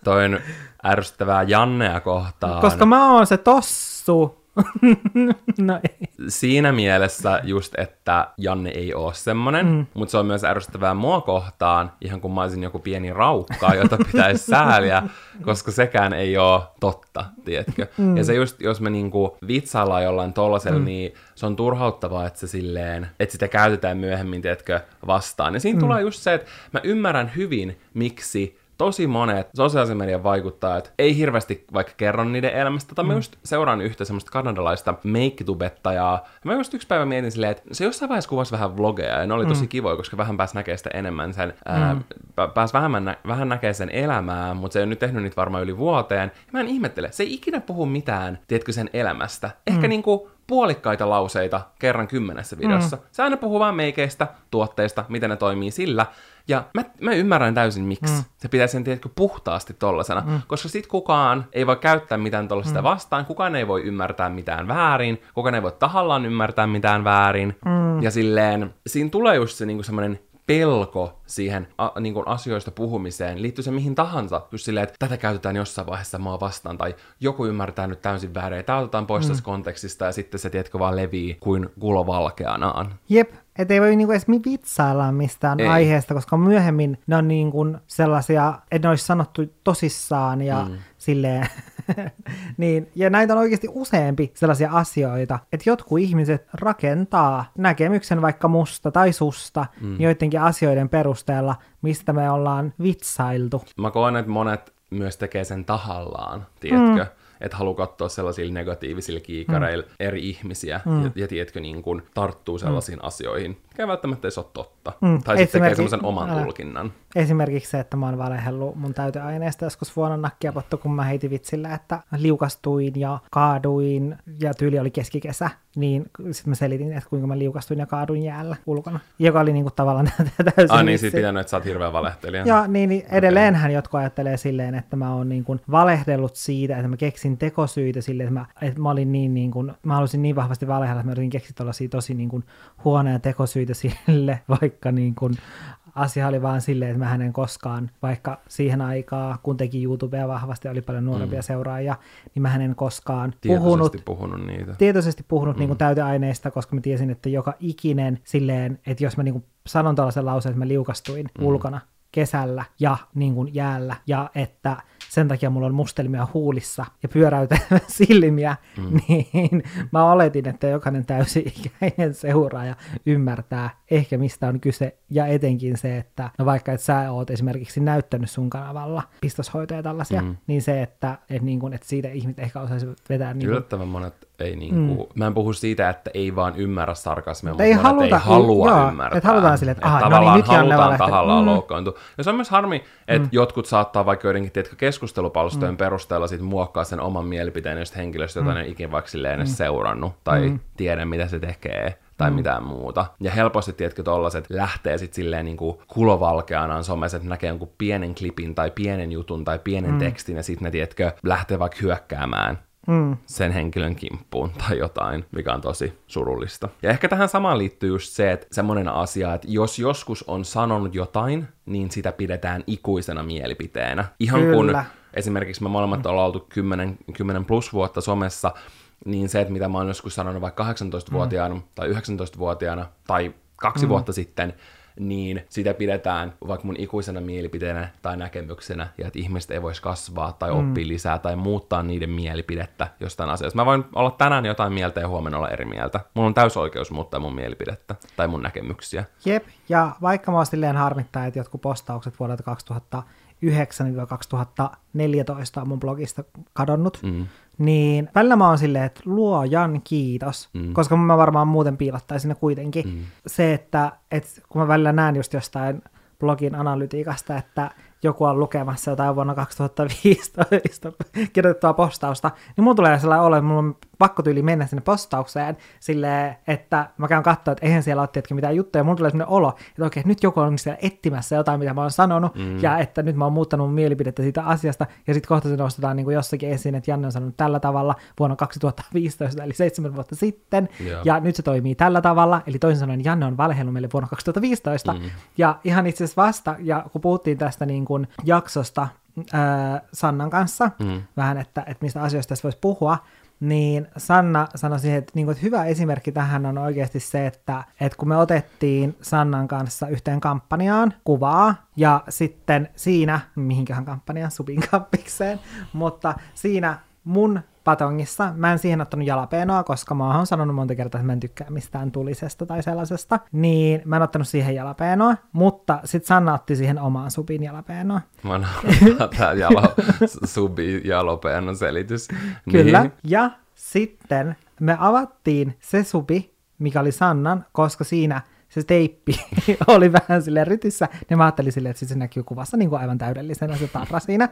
toin ärsyttävää Jannea kohtaan. Koska mä oon se tossu. no ei. Siinä mielessä just, että Janne ei ole semmonen, mm. mutta se on myös ärsyttävää mua kohtaan, ihan kun mä olisin joku pieni raukka, jota pitäisi sääliä, koska sekään ei ole totta, tiedätkö? Mm. Ja se just, jos me niinku vitsaillaan jollain tollasella, mm. niin se on turhauttavaa, että se silleen, että sitä käytetään myöhemmin, tiedätkö, vastaan. Ja siinä mm. tulee just se, että mä ymmärrän hyvin, miksi tosi monet sosiaalisen median vaikuttajat ei hirveästi vaikka kerro niiden elämästä, tai mm. mä just seuraan yhtä semmoista kanadalaista meikkitubettajaa. Mä just yksi päivä mietin silleen, että se jossain vaiheessa kuvasi vähän vlogeja, ja ne oli tosi mm. kivoja, koska vähän pääsi näkemään sitä enemmän sen, mm. ää, pääsi vähän, nä- vähän näkemään sen elämää, mutta se ei ole nyt tehnyt niitä varmaan yli vuoteen. Ja mä en ihmettele, se ei ikinä puhu mitään, tiedätkö, sen elämästä. Ehkä mm. niinku puolikkaita lauseita kerran kymmenessä videossa. Mm. Se aina puhuu vaan meikeistä, tuotteista, miten ne toimii sillä. Ja mä, mä ymmärrän täysin, miksi. Mm. Se pitäisi sen tiedätkö, puhtaasti tollasena, mm. koska sit kukaan ei voi käyttää mitään tollaista mm. vastaan, kukaan ei voi ymmärtää mitään väärin, kukaan ei voi tahallaan ymmärtää mitään väärin. Mm. Ja silleen, siinä tulee just se niinku semmoinen pelko siihen a, niin kuin asioista puhumiseen, liittyy se mihin tahansa, just silleen, että tätä käytetään jossain vaiheessa maa vastaan, tai joku ymmärtää nyt täysin väärin, ja tämä otetaan pois mm. tästä kontekstista, ja sitten se, tiedätkö, vaan levii kuin kulo valkeanaan. Jep, että ei voi niinku edes vitsailla mistään ei. aiheesta, koska myöhemmin ne on niinku sellaisia, että ne olisi sanottu tosissaan ja mm. Silleen, niin, ja näitä on oikeasti useampi sellaisia asioita, että jotkut ihmiset rakentaa näkemyksen vaikka musta tai susta mm. joidenkin asioiden perusteella, mistä me ollaan vitsailtu. Mä koen, että monet myös tekee sen tahallaan, tiedätkö? Mm että haluaa katsoa sellaisilla negatiivisilla kiikareilla mm. eri ihmisiä mm. ja, ja tiedätkö, niin kun tarttuu sellaisiin mm. asioihin, mikä välttämättä ei ole totta. Mm. Tai sitten tekee semmoisen oman älä. tulkinnan. Esimerkiksi se, että mä oon valehellut mun täyteaineesta joskus vuonna nakkiapottu, kun mä heitin vitsillä, että liukastuin ja kaaduin ja tyyli oli keskikesä, niin sitten mä selitin, että kuinka mä liukastuin ja kaaduin jäällä ulkona, joka oli niinku tavallaan täysin Ah niin, sit pitänyt, että sä oot hirveän valehtelija. Ja niin, niin edelleenhän okay. jotkut ajattelee silleen, että mä oon niin kuin valehdellut siitä, että mä keksin tekosyitä sille, että mä, että mä olin niin, niin kuin, mä halusin niin vahvasti valehella, että mä yritin keksiä tosi niin kuin huonoja tekosyitä sille, vaikka niin kuin asia oli vaan silleen, että mä hänen koskaan, vaikka siihen aikaan, kun teki YouTubea vahvasti, oli paljon nuorempia mm. seuraajia, niin mä hänen koskaan tietoisesti puhunut, puhunut niitä. Tietoisesti puhunut mm. niin kuin täyteaineista, koska mä tiesin, että joka ikinen silleen, että jos mä niin kuin sanon tällaisen lauseen, että mä liukastuin mm. ulkona kesällä ja niin kuin jäällä, ja että sen takia mulla on mustelmia huulissa ja pyöräytelevä silmiä, mm. niin mä oletin, että jokainen täysi-ikäinen seuraaja ymmärtää ehkä mistä on kyse, ja etenkin se, että no vaikka et sä oot esimerkiksi näyttänyt sun kanavalla pistoshoitoja tällaisia, mm. niin se, että, et niin kun, että siitä ihmiset ehkä osaisivat vetää... Niin Yllättävän monet ei niinku, mm. mä en puhu siitä, että ei vaan ymmärrä sarkasmia, mutta ei haluta, ei halua joo, ymmärtää. Että halutaan sille, että, että tavallaan no niin, halutaan tahallaan mm. loukkaantua. Ja se on myös harmi, että mm. jotkut saattaa vaikka joidenkin tiedätkö, keskustelupalstojen mm. perusteella sit muokkaa sen oman mielipiteen just henkilöstä, jota mm. ne ikinä vaikka mm. seurannut tai mm. tiedä, mitä se tekee tai mm. mitään muuta. Ja helposti, tiedätkö, tollaset lähtee sitten silleen niin kuin kulovalkeanaan somessa, että näkee jonkun pienen klipin tai pienen jutun tai pienen mm. tekstin ja sitten ne, tiedätkö, lähtee vaikka hyökkäämään mm. sen henkilön kimppuun tai jotain, mikä on tosi surullista. Ja ehkä tähän samaan liittyy just se, että semmoinen asia, että jos joskus on sanonut jotain, niin sitä pidetään ikuisena mielipiteenä. Ihan Kyllä. kun esimerkiksi me molemmat ollaan oltu 10, 10 plus vuotta somessa, niin se, että mitä mä oon joskus sanonut vaikka 18-vuotiaana mm. tai 19-vuotiaana tai kaksi mm. vuotta sitten, niin sitä pidetään vaikka mun ikuisena mielipiteenä tai näkemyksenä, ja että ihmiset ei voisi kasvaa tai oppia mm. lisää tai muuttaa niiden mielipidettä jostain asiasta. Mä voin olla tänään jotain mieltä ja huomenna olla eri mieltä. Mulla on täysoikeus muuttaa mun mielipidettä tai mun näkemyksiä. Jep, ja vaikka mä silleen harmittaa, että jotkut postaukset vuodelta 2000 2009-2014 on mun blogista kadonnut, mm. Niin välillä mä oon silleen, että luojan kiitos, mm. koska mä varmaan muuten piilottaisin ne kuitenkin. Mm. Se, että, että kun mä välillä näen just jostain blogin analytiikasta, että joku on lukemassa jotain vuonna 2015 kirjoitettua postausta, niin mulla tulee sellainen olo, että mulla on pakko tyyli mennä sinne postaukseen silleen, että mä käyn katsoa, että eihän siellä ole tietenkin mitään juttuja, mulla tulee sellainen olo, että okei, nyt joku on siellä etsimässä jotain, mitä mä oon sanonut, mm. ja että nyt mä oon muuttanut mun mielipidettä siitä asiasta, ja sitten kohta se nostetaan niin kuin jossakin esiin, että Janne on sanonut tällä tavalla vuonna 2015, eli seitsemän vuotta sitten, yeah. ja nyt se toimii tällä tavalla, eli toisin sanoen Janne on valehdellut meille vuonna 2015, mm. ja ihan itse asiassa vasta, ja kun puhuttiin tästä niin kuin jaksosta, Sannan kanssa, mm. vähän, että, että mistä asioista tässä voisi puhua, niin Sanna sanoi siihen, että, niin kuin, että hyvä esimerkki tähän on oikeasti se, että, että kun me otettiin Sannan kanssa yhteen kampanjaan kuvaa, ja sitten siinä, mihinkähän kampanjaan, Subin kampikseen, mutta siinä mun patongissa. Mä en siihen ottanut jalapeenoa, koska mä oon sanonut monta kertaa, että mä en tykkää mistään tulisesta tai sellaisesta. Niin mä en ottanut siihen jalapeenoa, mutta sit Sanna otti siihen omaan subin jalapeenoa. Mä tää jalo, subi jalopeenon selitys. Kyllä. Niin. Ja sitten me avattiin se subi, mikä oli Sannan, koska siinä se teippi oli vähän sille rytissä, niin mä ajattelin silleen, että se näkyy kuvassa niin kuin aivan täydellisenä se tarra siinä.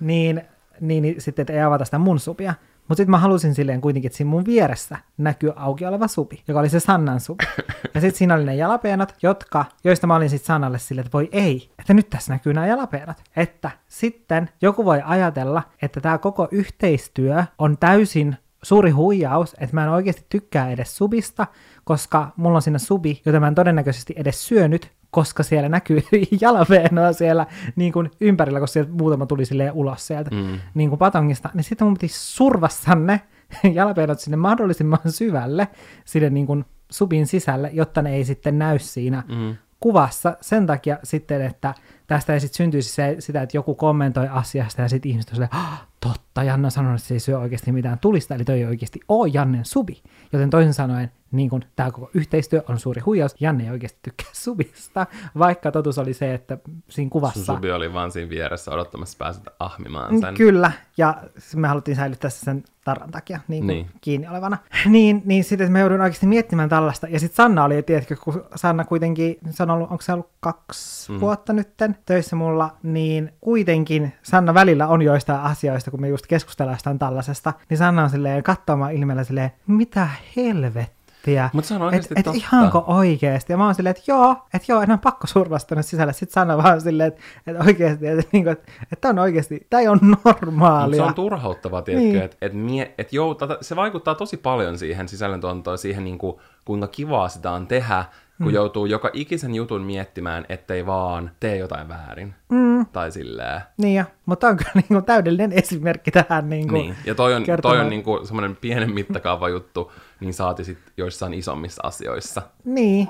Niin niin, niin sitten ei avata sitä mun supia. Mutta sitten mä halusin silleen kuitenkin, että siinä mun vieressä näkyy auki oleva supi, joka oli se Sannan supi. Ja sitten siinä oli ne jalapeenat, jotka, joista mä olin sitten Sannalle silleen, että voi ei, että nyt tässä näkyy nämä jalapeenat. Että sitten joku voi ajatella, että tämä koko yhteistyö on täysin suuri huijaus, että mä en oikeasti tykkää edes subista, koska mulla on siinä subi, jota mä en todennäköisesti edes syönyt, koska siellä näkyy jalaveenoa siellä niin kuin ympärillä, koska sieltä muutama tuli silleen ulos sieltä mm. niin kuin patongista, niin sitten mun piti survassa ne jalapeenot sinne mahdollisimman syvälle sinne niin kuin subin sisälle, jotta ne ei sitten näy siinä mm. kuvassa. Sen takia sitten, että tästä ei sitten syntyisi se, sitä, että joku kommentoi asiasta ja sitten ihmiset on silleen, ah, totta, Janne on sanonut, että se ei syö oikeasti mitään tulista, eli toi ei oikeasti ole Jannen subi. Joten toisin sanoen, niin kuin tämä koko yhteistyö on suuri huijaus. Janne ei oikeasti tykkää Subista, vaikka totuus oli se, että siinä kuvassa... Subi oli vaan siinä vieressä odottamassa päästä ahmimaan sen. Kyllä, ja me haluttiin säilyttää sen tarran takia niin niin. kiinni olevana. Niin, niin sitten me joudun oikeasti miettimään tällaista. Ja sitten Sanna oli, tiedätkö, kun Sanna kuitenkin, se on ollut, onko se ollut kaksi mm. vuotta nytten töissä mulla, niin kuitenkin Sanna välillä on joistain asioista, kun me just keskustellaan tällaisesta, niin Sanna on silleen katsomaan ilmeellä silleen, mitä helvettiä miettiä. Mutta se on oikeasti et, et ihanko oikeasti? Ja mä oon silleen, että joo, että joo, en ole pakko survasta tänne sisälle. Sitten sano vaan silleen, että, että oikeasti, että, että, että, että on oikeasti, tämä ei ole normaalia. Mut se on turhauttavaa, tiedätkö, niin. että, mie, että joo, tata, se vaikuttaa tosi paljon siihen sisällöntuontoon, siihen niin kuin, kuinka kivaa sitä on tehdä, kun mm. joutuu joka ikisen jutun miettimään, ettei vaan tee jotain väärin. Mm. Tai silleen. Niin ja, mutta on kyllä niin täydellinen esimerkki tähän. Niin, kuin niin. ja toi on, toi on niin kuin semmoinen pienen mittakaava juttu, niin saati sit joissain isommissa asioissa. Niin.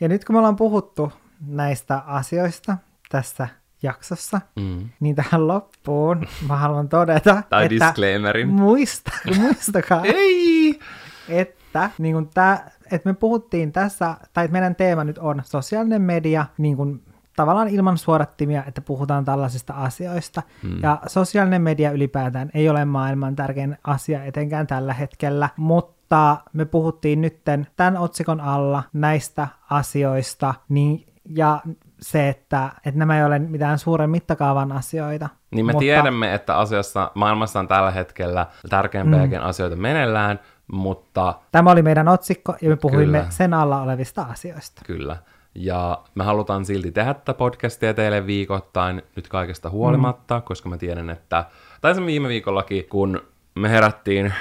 Ja nyt kun me ollaan puhuttu näistä asioista, tässä jaksossa, Mm. niin tähän loppuun mä haluan todeta, Tai että disclaimerin. muista, muistakaa, Ei! Että, niin kuin tää, että me puhuttiin tässä, tai että meidän teema nyt on sosiaalinen media, niin kuin tavallaan ilman suorattimia, että puhutaan tällaisista asioista. Hmm. Ja sosiaalinen media ylipäätään ei ole maailman tärkein asia etenkään tällä hetkellä, mutta me puhuttiin nytten tämän otsikon alla näistä asioista, niin, ja se, että, että nämä ei ole mitään suuren mittakaavan asioita. Niin me mutta, tiedämme, että asiassa maailmassa on tällä hetkellä tärkeämpiäkin mm. asioita meneillään, mutta Tämä oli meidän otsikko, ja me puhuimme Kyllä. sen alla olevista asioista. kyllä. Ja me halutaan silti tehdä tätä podcastia teille viikoittain nyt kaikesta huolimatta, mm. koska mä tiedän, että taisin viime viikollakin, kun me herättiin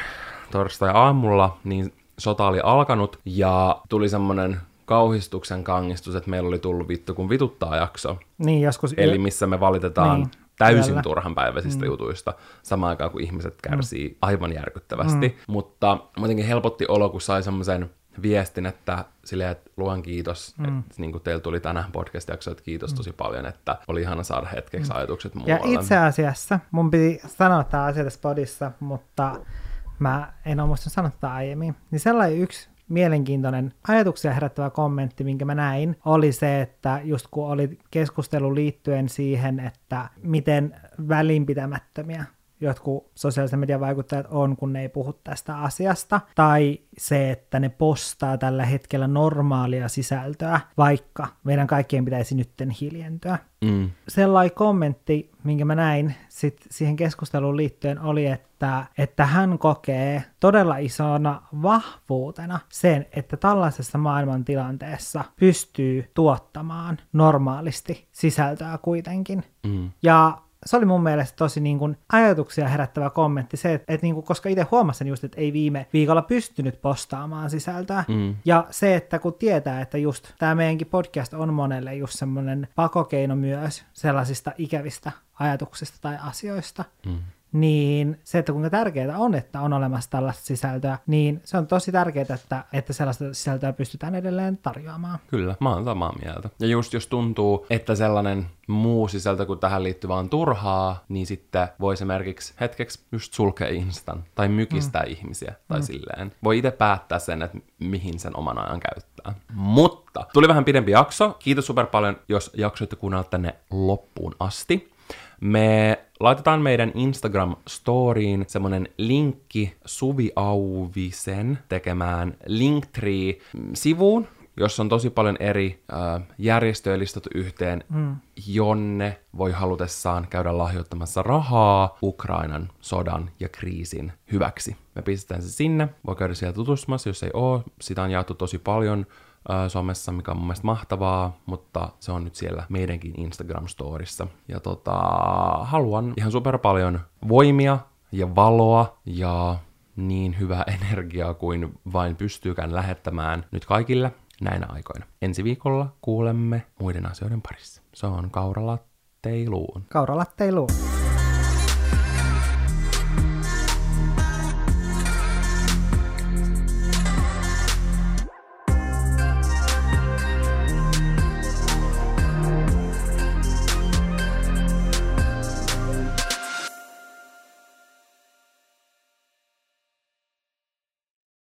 torstai-aamulla, niin sota oli alkanut ja tuli semmonen kauhistuksen kangistus, että meillä oli tullut vittu kun vituttaa jakso. Niin, joskus... Eli missä me valitetaan niin, täysin yöllä. turhanpäiväisistä mm. jutuista, samaan aikaan kun ihmiset kärsii mm. aivan järkyttävästi. Mm. Mutta muutenkin helpotti olo, kun sai semmoisen viestin, että silleen, että luon kiitos, mm. että niin kuin teillä tuli tänään podcast-jakso, että kiitos tosi paljon, että oli ihana saada hetkeksi mm. ajatukset Ja muualle. itse asiassa, mun piti sanoa tämä asia tässä podissa, mutta mä en ole muistanut sanoa tätä aiemmin. Niin sellainen yksi mielenkiintoinen ajatuksia herättävä kommentti, minkä mä näin, oli se, että just kun oli keskustelu liittyen siihen, että miten välinpitämättömiä jotkut sosiaalisen median vaikuttajat on, kun ne ei puhu tästä asiasta, tai se, että ne postaa tällä hetkellä normaalia sisältöä, vaikka meidän kaikkien pitäisi nytten hiljentyä Mm. sellainen kommentti, minkä mä näin sit siihen keskusteluun liittyen, oli, että, että hän kokee todella isona vahvuutena sen, että tällaisessa maailmantilanteessa pystyy tuottamaan normaalisti sisältöä kuitenkin. Mm. Ja se oli mun mielestä tosi niin kuin ajatuksia herättävä kommentti, se, että, että niin kuin, koska itse huomasin just, että ei viime viikolla pystynyt postaamaan sisältöä. Mm. Ja se, että kun tietää, että just tämä meidänkin podcast on monelle just semmoinen pakokeino myös sellaisista ikävistä ajatuksista tai asioista, Mm. Niin se, että kuinka tärkeää on, että on olemassa tällaista sisältöä, niin se on tosi tärkeää, että, että sellaista sisältöä pystytään edelleen tarjoamaan. Kyllä, mä oon samaa mieltä. Ja just jos tuntuu, että sellainen muu sisältö, kun tähän liittyy vaan turhaa, niin sitten voi esimerkiksi hetkeksi just sulkea Instan tai mykistää mm. ihmisiä tai mm. silleen. Voi itse päättää sen, että mihin sen oman ajan käyttää. Mutta tuli vähän pidempi jakso. Kiitos super paljon, jos jaksoitte kuunnella tänne loppuun asti. Me laitetaan meidän Instagram-storiin semmonen linkki Suvi Auvisen tekemään Linktree-sivuun, jossa on tosi paljon eri äh, järjestöjä listattu yhteen, mm. jonne voi halutessaan käydä lahjoittamassa rahaa Ukrainan sodan ja kriisin hyväksi. Me pistetään se sinne, voi käydä siellä tutustumassa, jos ei oo. Sitä on jaettu tosi paljon somessa, mikä on mun mielestä mahtavaa, mutta se on nyt siellä meidänkin Instagram-storissa. Ja tota, haluan ihan super paljon voimia ja valoa ja niin hyvää energiaa kuin vain pystyykään lähettämään nyt kaikille näinä aikoina. Ensi viikolla kuulemme muiden asioiden parissa. Se on kauralatteiluun. Kauralatteiluun.